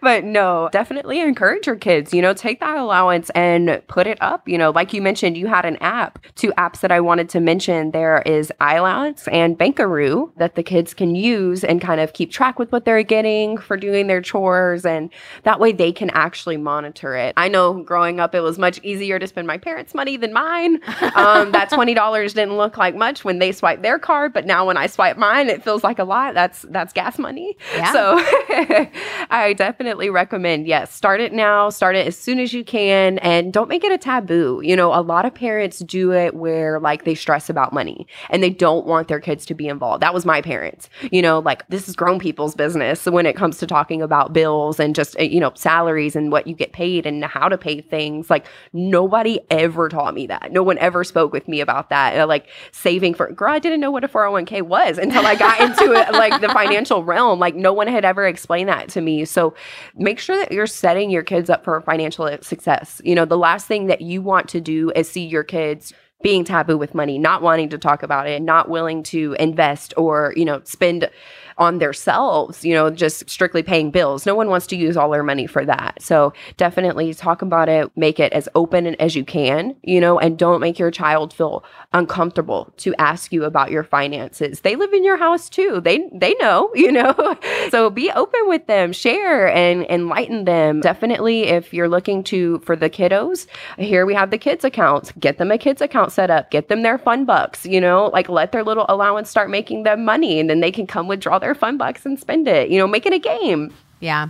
but no, definitely encourage your kids, you know, take that allowance and put it up. You know, like you mentioned, you had an app. Two apps that I wanted to mention there is iAllowance and Bankaroo that the kids can use and kind of keep track with what they're getting for doing their chores. And that way they can actually monitor it. I know growing up, it was much easier to spend my parents' money than mine. Um, that $20 didn't look like much when they swiped their card, but now when I swipe mine, it feels like a lot. That's, that's gas money. Yeah. So I definitely recommend, yes, start it now, start it as soon as you can, and don't make it a taboo. You know, a lot of parents do it where like they stress about money and they don't want their kids to be involved. That was my parents. You know, like this is grown people's business when it comes to talking about bills and just, you know, salaries and what you get paid and how to pay things. Like nobody ever taught me that. No one ever spoke with me about that. Uh, like saving for, girl, I didn't know what a 401k was until I got into it, like the financial realm. Like no one had ever explained that to me. So make sure that you're setting your kids up for financial success. You know, the last thing that you want to do is see your kids being taboo with money, not wanting to talk about it, not willing to invest or, you know, spend on themselves, you know, just strictly paying bills. No one wants to use all their money for that. So definitely talk about it, make it as open as you can, you know, and don't make your child feel uncomfortable to ask you about your finances. They live in your house too. They they know, you know. so be open with them, share and enlighten them. Definitely if you're looking to for the kiddos, here we have the kids accounts. Get them a kids account set up. Get them their fun bucks, you know, like let their little allowance start making them money and then they can come withdraw their fun bucks and spend it. You know, make it a game. Yeah.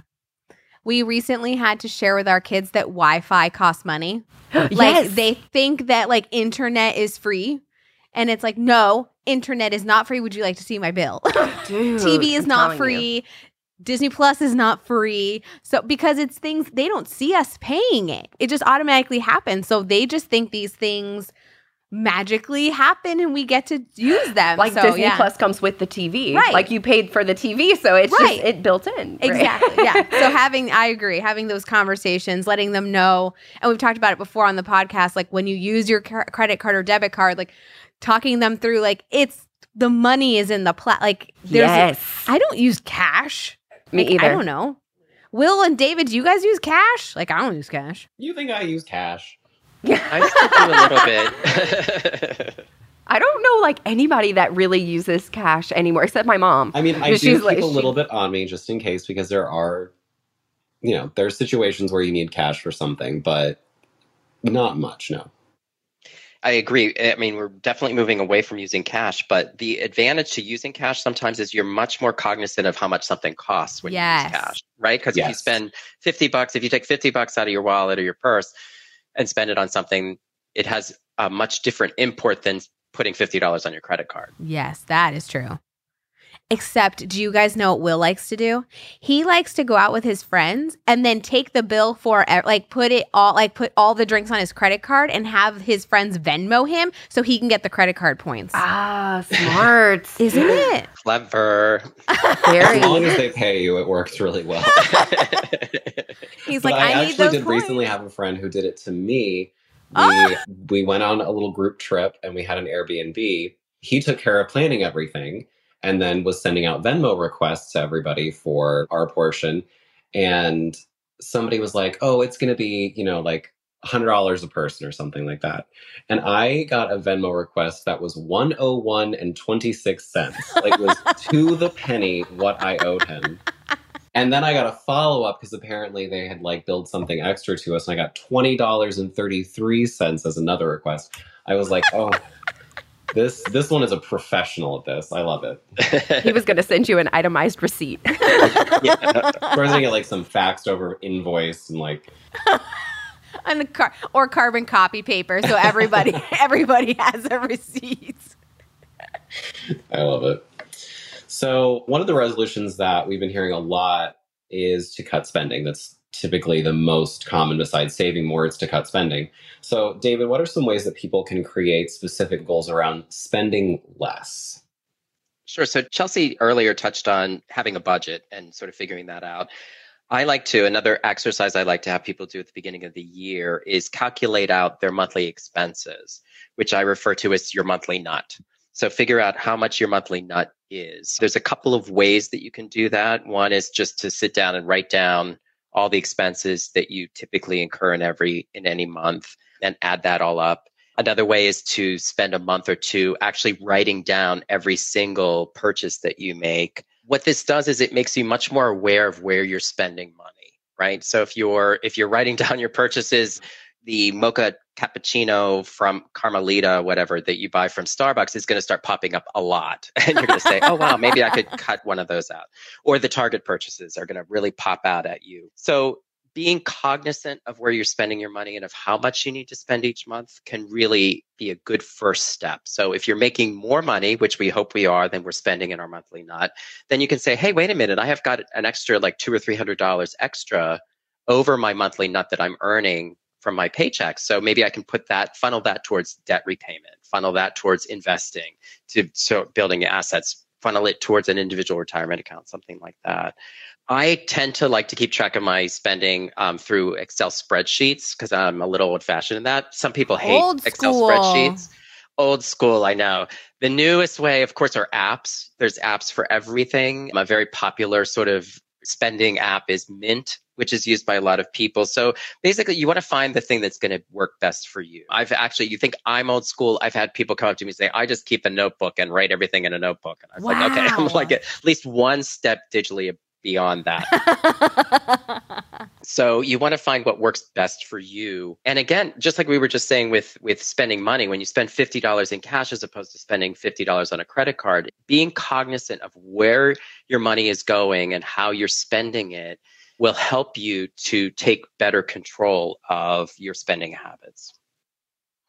We recently had to share with our kids that Wi-Fi costs money. like yes. they think that like internet is free. And it's like, no, internet is not free. Would you like to see my bill? Dude, TV is I'm not free. you. Disney Plus is not free. So because it's things they don't see us paying it. It just automatically happens. So they just think these things magically happen and we get to use them. Like so, Disney yeah. Plus comes with the TV. Right. Like you paid for the TV, so it's Right. just it built in. right? Exactly. Yeah. so having, I agree, having those conversations, letting them know, and we've talked about it before on the podcast, like when you use your car- credit card or debit card, like talking them through, like it's the money is in the plat. Like there's, yes. I don't use cash. Me Like, either. I don't know. Will and David, do you guys use cash? Like I don't use cash. You think I use cash? I still do a little bit. I don't know like anybody that really uses cash anymore, except my mom. I mean, I do she's keep like- a she- little bit on me just in case because there are, you know, there are situations where you need cash for something, but not much. No. I agree. I mean, we're definitely moving away from using cash, but the advantage to using cash sometimes is you're much more cognizant of how much something costs when you use cash, right? Because if you spend 50 bucks, if you take 50 bucks out of your wallet or your purse and spend it on something, it has a much different import than putting $50 on your credit card. Yes, that is true. Except, do you guys know what Will likes to do? He likes to go out with his friends and then take the bill for like put it all like put all the drinks on his credit card and have his friends Venmo him so he can get the credit card points. ah, smart. Isn't it? Clever. Very. As long as they pay you, it works really well. He's But like, I, I, need actually those did points. recently have a friend who did it to me. We Ah! we went on a little group trip and we had an Airbnb. He took care of planning everything and then was sending out Venmo requests to everybody for our portion. And somebody was like, "Oh, it's going to be, you know, like $100 a person or something like that." And I got a Venmo request that was 101 and 26 cents. Like it was to the penny what I owed him. And then I got a follow up because apparently they had like billed something extra to us, and I got twenty dollars and thirty three cents as another request. I was like, oh, this this one is a professional at this. I love it. he was going to send you an itemized receipt. yeah. We're gonna get like some faxed over invoice and like on the car or carbon copy paper so everybody everybody has a receipt. I love it. So, one of the resolutions that we've been hearing a lot is to cut spending. That's typically the most common besides saving more, it's to cut spending. So, David, what are some ways that people can create specific goals around spending less? Sure. So Chelsea earlier touched on having a budget and sort of figuring that out. I like to, another exercise I like to have people do at the beginning of the year is calculate out their monthly expenses, which I refer to as your monthly nut. So figure out how much your monthly nut is. There's a couple of ways that you can do that. One is just to sit down and write down all the expenses that you typically incur in every in any month and add that all up. Another way is to spend a month or two actually writing down every single purchase that you make. What this does is it makes you much more aware of where you're spending money, right? So if you're if you're writing down your purchases, the mocha cappuccino from Carmelita, whatever that you buy from Starbucks is going to start popping up a lot. And you're going to say, oh, wow, maybe I could cut one of those out. Or the Target purchases are going to really pop out at you. So being cognizant of where you're spending your money and of how much you need to spend each month can really be a good first step. So if you're making more money, which we hope we are, than we're spending in our monthly nut, then you can say, hey, wait a minute, I have got an extra like two or three hundred dollars extra over my monthly nut that I'm earning from my paycheck. So maybe I can put that, funnel that towards debt repayment, funnel that towards investing, to so building assets, funnel it towards an individual retirement account, something like that. I tend to like to keep track of my spending um, through Excel spreadsheets because I'm a little old fashioned in that. Some people hate Excel spreadsheets. Old school, I know. The newest way, of course, are apps. There's apps for everything. A very popular sort of spending app is Mint, which is used by a lot of people. So basically, you want to find the thing that's going to work best for you. I've actually, you think I'm old school. I've had people come up to me and say, I just keep a notebook and write everything in a notebook. And I was wow. like, okay, I'm like at least one step digitally beyond that. so you want to find what works best for you. And again, just like we were just saying with with spending money, when you spend $50 in cash as opposed to spending $50 on a credit card, being cognizant of where your money is going and how you're spending it will help you to take better control of your spending habits.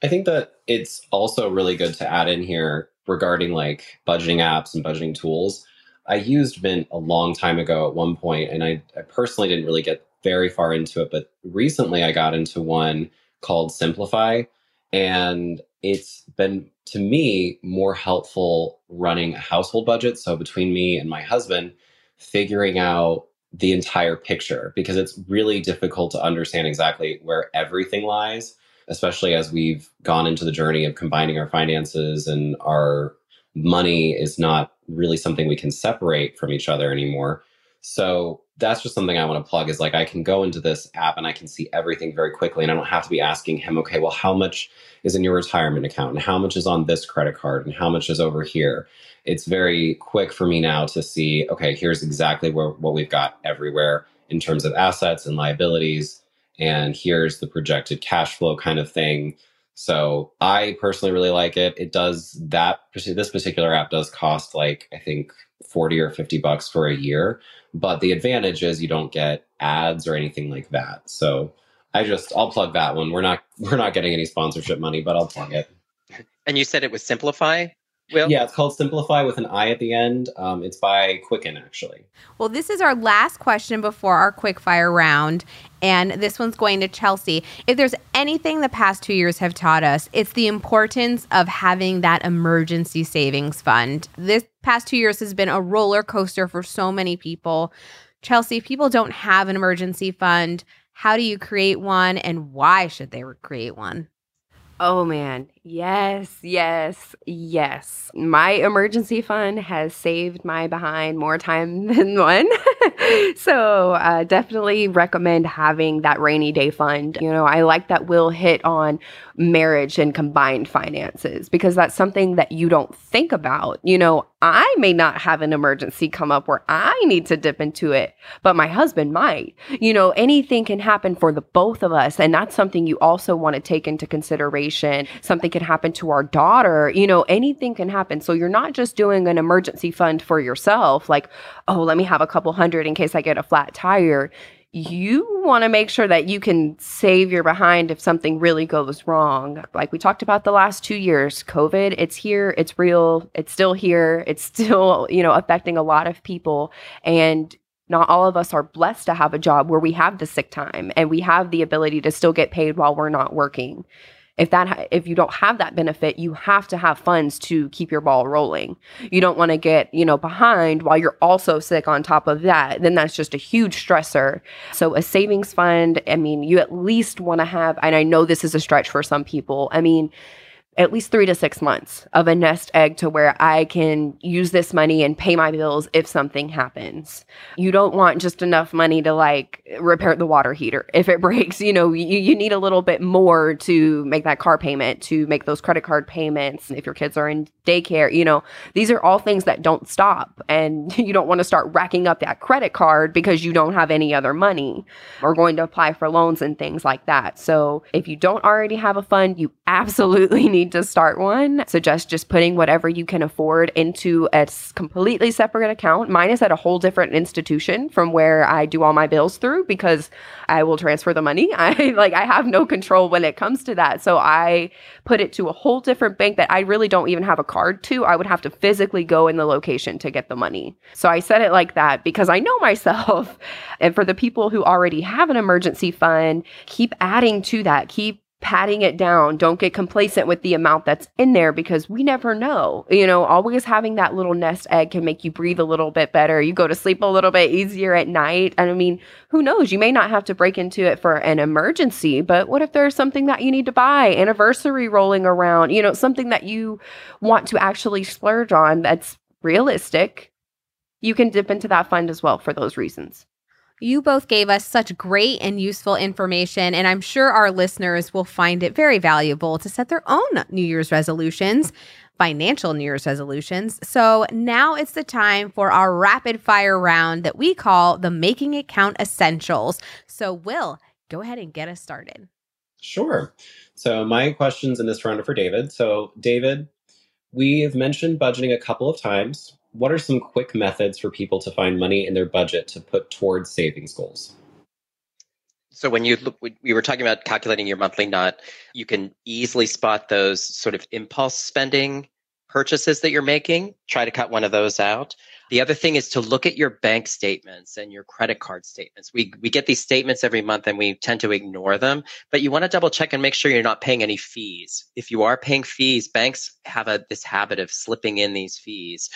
I think that it's also really good to add in here regarding like budgeting apps and budgeting tools I used Mint a long time ago at one point, and I, I personally didn't really get very far into it. But recently, I got into one called Simplifi, and it's been to me more helpful running a household budget. So between me and my husband, figuring out the entire picture because it's really difficult to understand exactly where everything lies, especially as we've gone into the journey of combining our finances and our money is not really something we can separate from each other anymore. So that's just something I want to plug is like I can go into this app and I can see everything very quickly and I don't have to be asking him, okay, well, how much is in your retirement account and how much is on this credit card and how much is over here? It's very quick for me now to see, okay, here's exactly where what we've got everywhere in terms of assets and liabilities. And here's the projected cash flow kind of thing. So I personally really like it. It does that. This particular app does cost like I think forty or fifty bucks for a year, but the advantage is you don't get ads or anything like that. So I just I'll plug that one. We're not we're not getting any sponsorship money, but I'll plug it. And you said it was Simplifi. Will? Yeah, it's called Simplifi with an I at the end. Um, it's by Quicken, actually. Well, this is our last question before our quick fire round. And this one's going to Chelsea. If there's anything the past two years have taught us, it's the importance of having that emergency savings fund. This past two years has been a roller coaster for so many people. Chelsea, if people don't have an emergency fund, how do you create one and why should they create one? Oh man, yes, yes, yes. My emergency fund has saved my behind more time than one. so, uh, definitely recommend having that rainy day fund. You know, I like that Will hit on marriage and combined finances because that's something that you don't think about. You know, I may not have an emergency come up where I need to dip into it, but my husband might. You know, anything can happen for the both of us. And that's something you also want to take into consideration. Something can happen to our daughter, you know, anything can happen. So you're not just doing an emergency fund for yourself, like, oh, let me have a couple hundred in case I get a flat tire you want to make sure that you can save your behind if something really goes wrong. Like we talked about the last two years, COVID, it's here, it's real, it's still here, it's still, you know, affecting a lot of people. And not all of us are blessed to have a job where we have the sick time and we have the ability to still get paid while we're not working if that if you don't have that benefit you have to have funds to keep your ball rolling. You don't want to get you know behind while you're also sick on top of that then that's just a huge stressor. So a savings fund i mean you at least want to have and i know this is a stretch for some people i mean at least three to six months of a nest egg to where I can use this money and pay my bills if something happens. You don't want just enough money to like repair the water heater if it breaks. You know, you, you need a little bit more to make that car payment, to make those credit card payments. If your kids are in daycare, you know, these are all things that don't stop. And you don't want to start racking up that credit card because you don't have any other money or going to apply for loans and things like that. So if you don't already have a fund, you absolutely need need to start one, suggest just putting whatever you can afford into a completely separate account. Mine is at a whole different institution from where I do all my bills through because I will transfer the money. I like I have no control when it comes to that. So I put it to a whole different bank that I really don't even have a card to. I would have to physically go in the location to get the money. So I said it like that because I know myself. And for the people who already have an emergency fund, keep adding to that. Keep patting it down. Don't get complacent with the amount that's in there because we never know. You know, always having that little nest egg can make you breathe a little bit better. You go to sleep a little bit easier at night. And I mean, who knows? You may not have to break into it for an emergency, but what if there's something that you need to buy, anniversary rolling around, you know, something that you want to actually splurge on that's realistic? You can dip into that fund as well for those reasons. You both gave us such great and useful information, and I'm sure our listeners will find it very valuable to set their own New Year's resolutions, financial New Year's resolutions. So now it's the time for our rapid fire round that we call the Making It Count Essentials. So, Will, go ahead and get us started. Sure. So, my questions in this round are for David. So, David, we have mentioned budgeting a couple of times what are some quick methods for people to find money in their budget to put towards savings goals? So when you look, we were talking about calculating your monthly nut, you can easily spot those sort of impulse spending purchases that you're making. Try to cut one of those out. The other thing is to look at your bank statements and your credit card statements. We we get these statements every month and we tend to ignore them, but you want to double check and make sure you're not paying any fees. If you are paying fees, banks have a this habit of slipping in these fees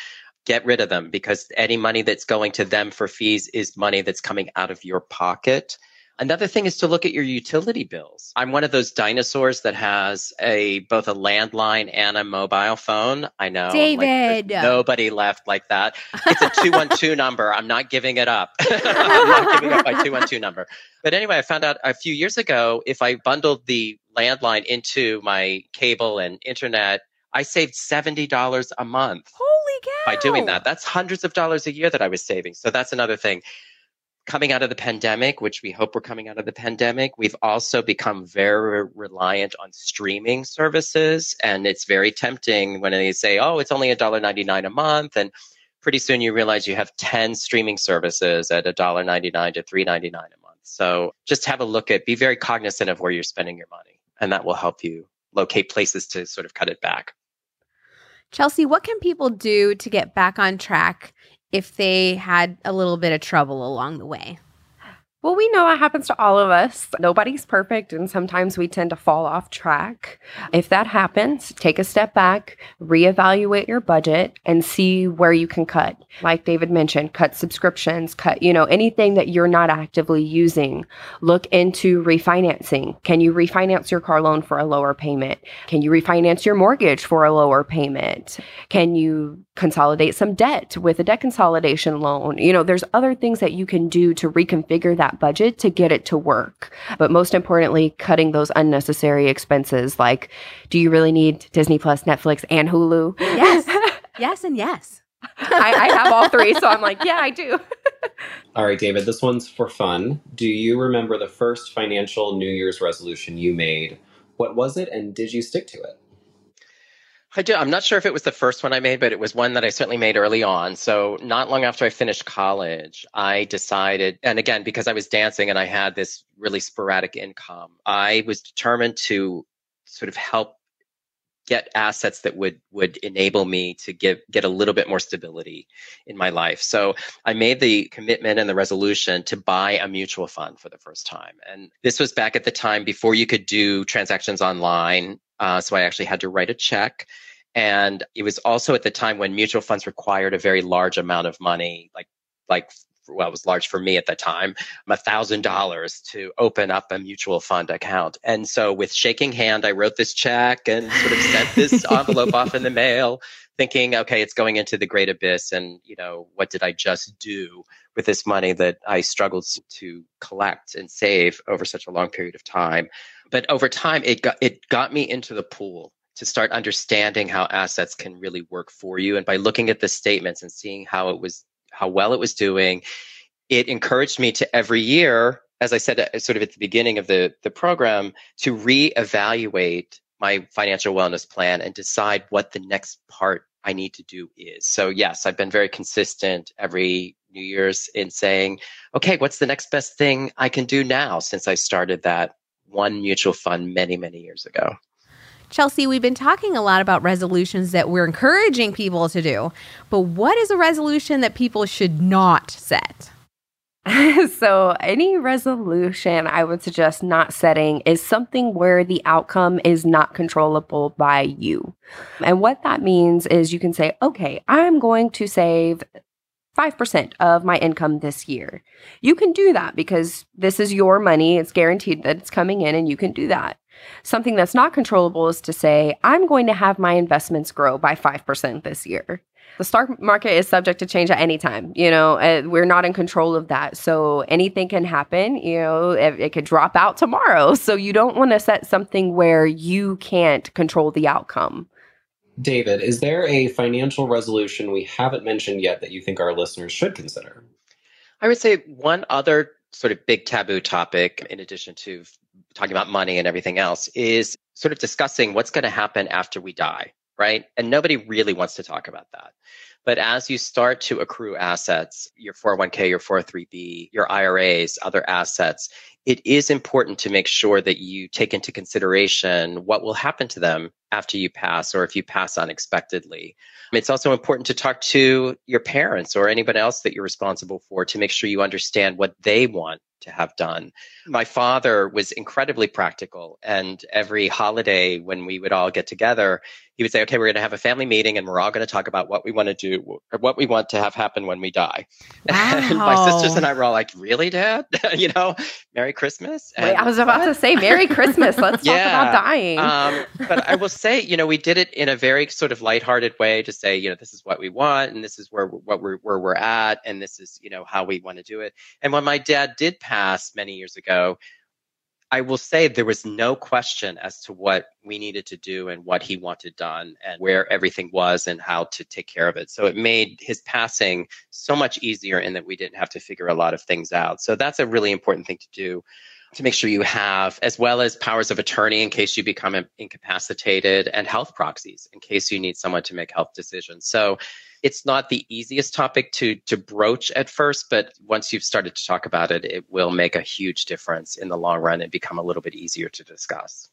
get rid of them because any money that's going to them for fees is money that's coming out of your pocket. Another thing is to look at your utility bills. I'm one of those dinosaurs that has a both a landline and a mobile phone. I know. David. Like, nobody left like that. It's a 212 number. I'm not giving it up. I'm not giving up my 212 number. But anyway, I found out a few years ago if I bundled the landline into my cable and internet, I saved $70 a month. By doing that. That's hundreds of dollars a year that I was saving. So that's another thing. Coming out of the pandemic, which we hope we're coming out of the pandemic, we've also become very reliant on streaming services. And it's very tempting when they say, oh, it's only $1.99 a month. And pretty soon you realize you have 10 streaming services at $1.99 to $3.99 a month. So just have a look at, be very cognizant of where you're spending your money. And that will help you locate places to sort of cut it back. Chelsea, what can people do to get back on track if they had a little bit of trouble along the way? Well, we know it happens to all of us. Nobody's perfect, and sometimes we tend to fall off track. If that happens, take a step back, reevaluate your budget, and see where you can cut. Like David mentioned, cut subscriptions, cut, you know, anything that you're not actively using. Look into refinancing. Can you refinance your car loan for a lower payment? Can you refinance your mortgage for a lower payment? Can you consolidate some debt with a debt consolidation loan? You know, there's other things that you can do to reconfigure that that budget to get it to work. But most importantly, cutting those unnecessary expenses like do you really need Disney Plus, Netflix, and Hulu? Yes. yes, and yes. I, I have all three, so I'm like, yeah, I do. all right, David, this one's for fun. Do you remember the first financial New Year's resolution you made? What was it, and did you stick to it? I do. I'm not sure if it was the first one I made, but it was one that I certainly made early on. So, not long after I finished college, I decided, and again, because I was dancing and I had this really sporadic income, I was determined to sort of help get assets that would would enable me to give get a little bit more stability in my life. So I made the commitment and the resolution to buy a mutual fund for the first time. And this was back at the time before you could do transactions online uh, so I actually had to write a check. And it was also at the time when mutual funds required a very large amount of money, like like well, it was large for me at the time, um, a thousand dollars to open up a mutual fund account. And so with shaking hand, I wrote this check and sort of sent this envelope off in the mail, thinking, okay, it's going into the great abyss. And, you know, what did I just do with this money that I struggled to collect and save over such a long period of time? But over time, it got, it got me into the pool to start understanding how assets can really work for you. And by looking at the statements and seeing how it was, how well it was doing, it encouraged me to every year, as I said, uh, sort of at the beginning of the, the program, to reevaluate my financial wellness plan and decide what the next part I need to do is. So, yes, I've been very consistent every New Year's in saying, okay, what's the next best thing I can do now since I started that one mutual fund many, many years ago? Chelsea, we've been talking a lot about resolutions that we're encouraging people to do, but what is a resolution that people should not set? so, any resolution I would suggest not setting is something where the outcome is not controllable by you. And what that means is you can say, okay, I'm going to save 5% of my income this year. You can do that because this is your money. It's guaranteed that it's coming in, and you can do that. Something that's not controllable is to say, I'm going to have my investments grow by 5% this year. The stock market is subject to change at any time. You know, uh, we're not in control of that. So anything can happen. You know, it, it could drop out tomorrow. So you don't want to set something where you can't control the outcome. David, is there a financial resolution we haven't mentioned yet that you think our listeners should consider? I would say one other sort of big taboo topic, in addition to talking about money and everything else, is sort of discussing what's going to happen after we die, right? And nobody really wants to talk about that. But as you start to accrue assets, your 401k, your 403b, your IRAs, other assets, it is important to make sure that you take into consideration what will happen to them after you pass or if you pass unexpectedly. It's also important to talk to your parents or anybody else that you're responsible for to make sure you understand what they want to have done. My father was incredibly practical, and every holiday when we would all get together, he would say, okay, we're going to have a family meeting and we're all going to talk about what we want to do what we want to have happen when we die. Wow. And my sisters and I were all like, really, dad? you know, Merry Christmas. And Wait, I was about what? to say Merry Christmas. Let's yeah. talk about dying. Um, but I will say, you know, we did it in a very sort of lighthearted way to say, you know, this is what we want and this is where, what we're, where we're at and this is, you know, how we want to do it. And when my dad did pass many years ago, I will say there was no question as to what we needed to do and what he wanted done and where everything was and how to take care of it. So it made his passing so much easier in that we didn't have to figure a lot of things out. So that's a really important thing to do to make sure you have, as well as powers of attorney in case you become incapacitated and health proxies in case you need someone to make health decisions. So it's not the easiest topic to to broach at first, but once you've started to talk about it, it will make a huge difference in the long run and become a little bit easier to discuss.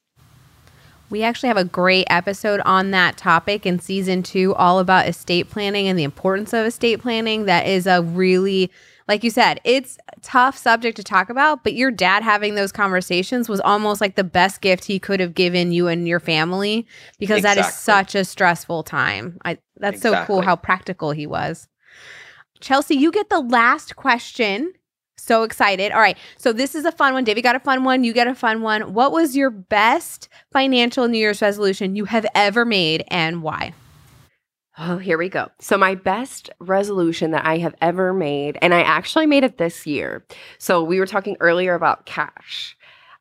We actually have a great episode on that topic in season two, all about estate planning and the importance of estate planning. That is a really like you said, it's a tough subject to talk about, but your dad having those conversations was almost like the best gift he could have given you and your family because exactly. that is such a stressful time. I that's exactly. so cool how practical he was. Chelsea, you get the last question. So excited. All right. So this is a fun one. David got a fun one. You get a fun one. What was your best financial New Year's resolution you have ever made and why? Oh, here we go. So, my best resolution that I have ever made, and I actually made it this year. So, we were talking earlier about cash.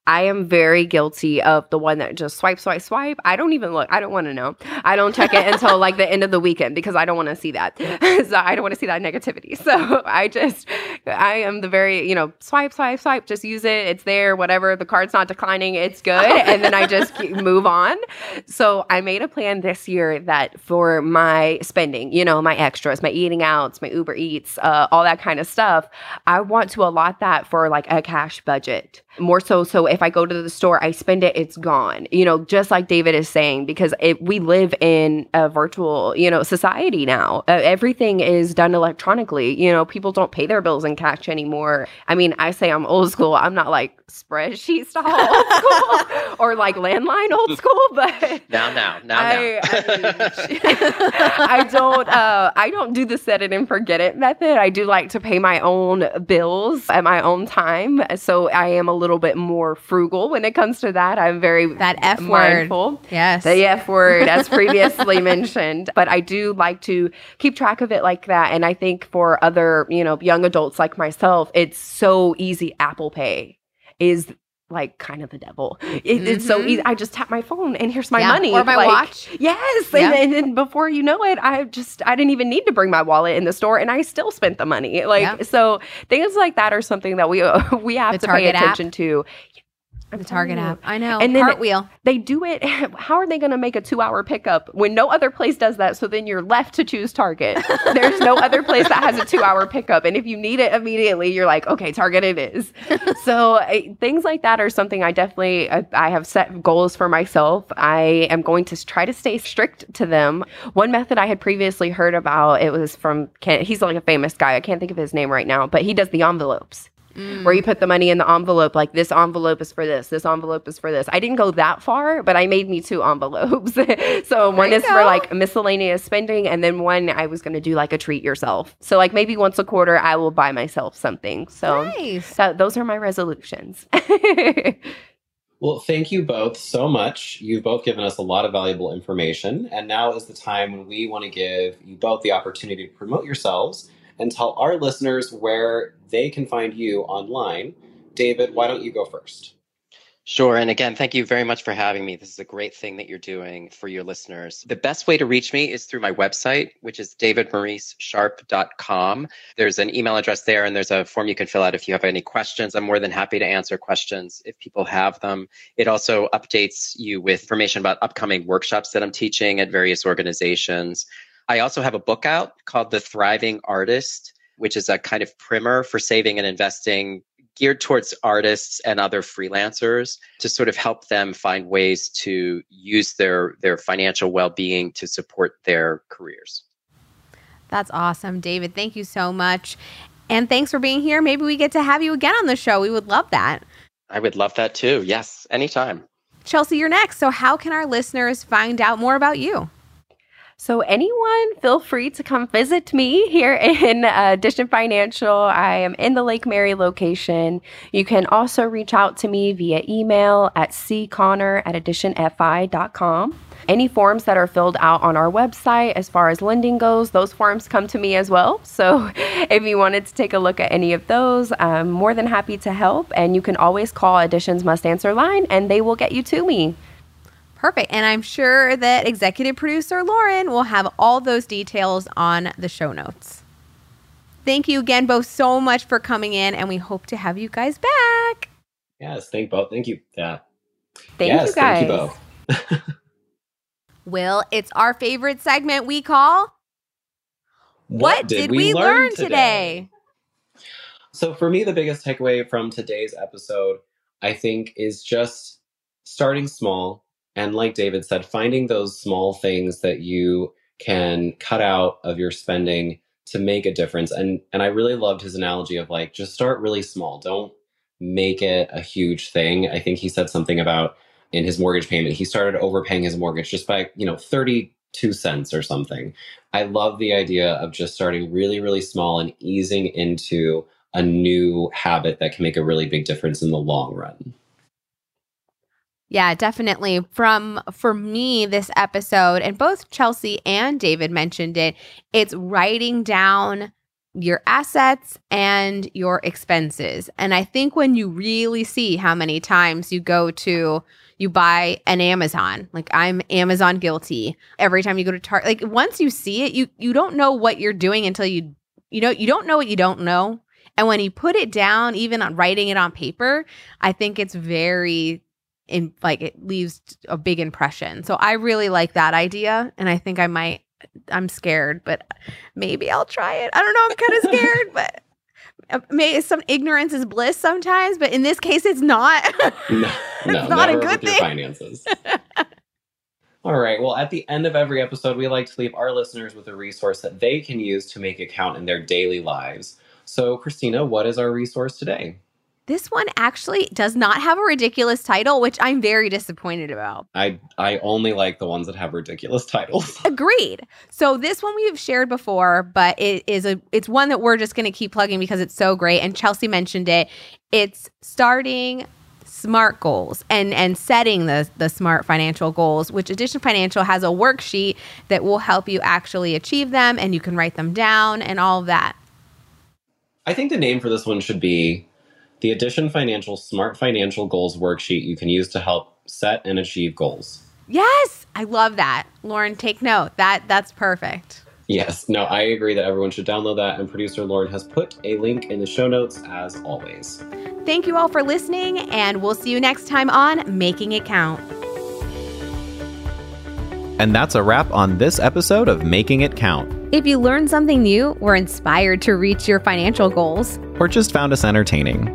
I am very guilty of the one that just swipe, swipe, swipe. I don't even look. I don't want to know. I don't check it until like the end of the weekend because I don't want to see that. so I don't want to see that negativity. So I just, I am the very, you know, swipe, swipe, swipe. Just use it. It's there. Whatever. The card's not declining. It's good. and then I just move on. So I made a plan this year that for my spending, you know, my extras, my eating outs, my Uber Eats, uh, all that kind of stuff, I want to allot that for like a cash budget more so. So if I go to the store, I spend it, it's gone. You know, just like David is saying, because it, we live in a virtual, you know, society now. Uh, everything is done electronically. You know, people don't pay their bills in cash anymore. I mean, I say I'm old school. I'm not like spreadsheet style old school or like landline old school, but now, now, now, I, now. I, I don't. Uh, I don't do the set it and forget it method. I do like to pay my own bills at my own time, so I am a little bit more frugal when it comes to that. I'm very that F mindful. word. Yes, the F word, as previously mentioned. But I do like to keep track of it like that, and I think for other, you know, young adults like myself, it's so easy. Apple Pay is like kind of the devil. It, mm-hmm. It's so easy. Mm-hmm. I just tap my phone and here's my yeah, money. Or my like, watch. Yes. Yeah. And, and, before you know it, I just, I didn't even need to bring my wallet in the store and I still spent the money. Like, yeah. so things like that are something that we, we have the to pay attention app. to. The Target app. I know. And then Cartwheel. They do it. How are they going to make a two hour pickup when no other place does that? So then you're left to choose Target. There's no other place that has a two hour pickup. And if you need it immediately, you're like, okay, Target it is. so things like that are something I definitely, I, I have set goals for myself. I am going to try to stay strict to them. One method I had previously heard about, it was from, he's like a famous guy. I can't think of his name right now, but he does the envelopes mm. where you put the money in the envelope, like this envelope is for this, this envelope is for this. I didn't go that far, but I made me two envelopes. so one is go. for like miscellaneous spending, and then one I was going to do like a treat yourself. So like maybe once a quarter, I will buy myself something. So nice. that, those are my resolutions. Well, thank you both so much. You've both given us a lot of valuable information. And now is the time when we want to give you both the opportunity to promote yourselves and tell our listeners where they can find you online. David, why don't you go first? Sure. And again, thank you very much for having me. This is a great thing that you're doing for your listeners. The best way to reach me is through my website, which is davidmauricesharp.com. There's an email address there and there's a form you can fill out if you have any questions. I'm more than happy to answer questions if people have them. It also updates you with information about upcoming workshops that I'm teaching at various organizations. I also have a book out called The Thriving Artist, which is a kind of primer for saving and investing geared towards artists and other freelancers to sort of help them find ways to use their their financial well-being to support their careers. That's awesome, David. Thank you so much. And thanks for being here. Maybe we get to have you again on the show. We would love that. I would love that too. Yes, anytime. Chelsea, you're next. So, how can our listeners find out more about you? So, anyone, feel free to come visit me here in uh, Addition Financial. I am in the Lake Mary location. You can also reach out to me via email at cconnor at additionfi.com. Any forms that are filled out on our website as far as lending goes, those forms come to me as well. So if you wanted to take a look at any of those, I'm more than happy to help. And you can always call Additions Must Answer line and they will get you to me. Perfect. And I'm sure that executive producer Lauren will have all those details on the show notes. Thank you again both so much for coming in, and we hope to have you guys back. Yes, thank both. Thank you. Yeah. Thank yes, you guys. Thank you both. Will, it's our favorite segment we call What, what did, did, we, we learn, learn today? today? So, for me, the biggest takeaway from today's episode, I think, is just starting small and like David said, finding those small things that you can cut out of your spending to make a difference. And and I really loved his analogy of like just start really small. Don't make it a huge thing. I think he said something about in his mortgage payment, he started overpaying his mortgage just by, you know, 32 cents or something. I love the idea of just starting really, really small and easing into a new habit that can make a really big difference in the long run. Yeah, definitely. From for me, this episode, and both Chelsea and David mentioned it, it's writing down your assets and your expenses. And I think when you really see how many times you go to you buy an Amazon, like I'm Amazon guilty. Every time you go to Target, like once you see it, you you don't know what you're doing until you you know you don't know what you don't know. And when you put it down, even on writing it on paper, I think it's very in like it leaves a big impression. So I really like that idea and I think I might I'm scared, but maybe I'll try it. I don't know, I'm kind of scared, but uh, may some ignorance is bliss sometimes, but in this case, it's not. no, no, not a good thing. finances. All right. Well, at the end of every episode, we like to leave our listeners with a resource that they can use to make it count in their daily lives. So, Christina, what is our resource today? This one actually does not have a ridiculous title, which I'm very disappointed about. I I only like the ones that have ridiculous titles. Agreed. So this one we've shared before, but it is a it's one that we're just going to keep plugging because it's so great and Chelsea mentioned it. It's starting smart goals and and setting the the smart financial goals which Addition Financial has a worksheet that will help you actually achieve them and you can write them down and all of that. I think the name for this one should be the Addition Financial Smart Financial Goals worksheet you can use to help set and achieve goals. Yes, I love that. Lauren, take note. That that's perfect. Yes, no, I agree that everyone should download that, and producer Lauren has put a link in the show notes as always. Thank you all for listening, and we'll see you next time on Making It Count. And that's a wrap on this episode of Making It Count. If you learned something new, were inspired to reach your financial goals, or just found us entertaining,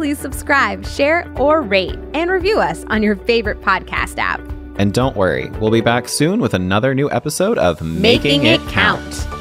please subscribe, share, or rate and review us on your favorite podcast app. And don't worry, we'll be back soon with another new episode of Making, Making it, Count. count.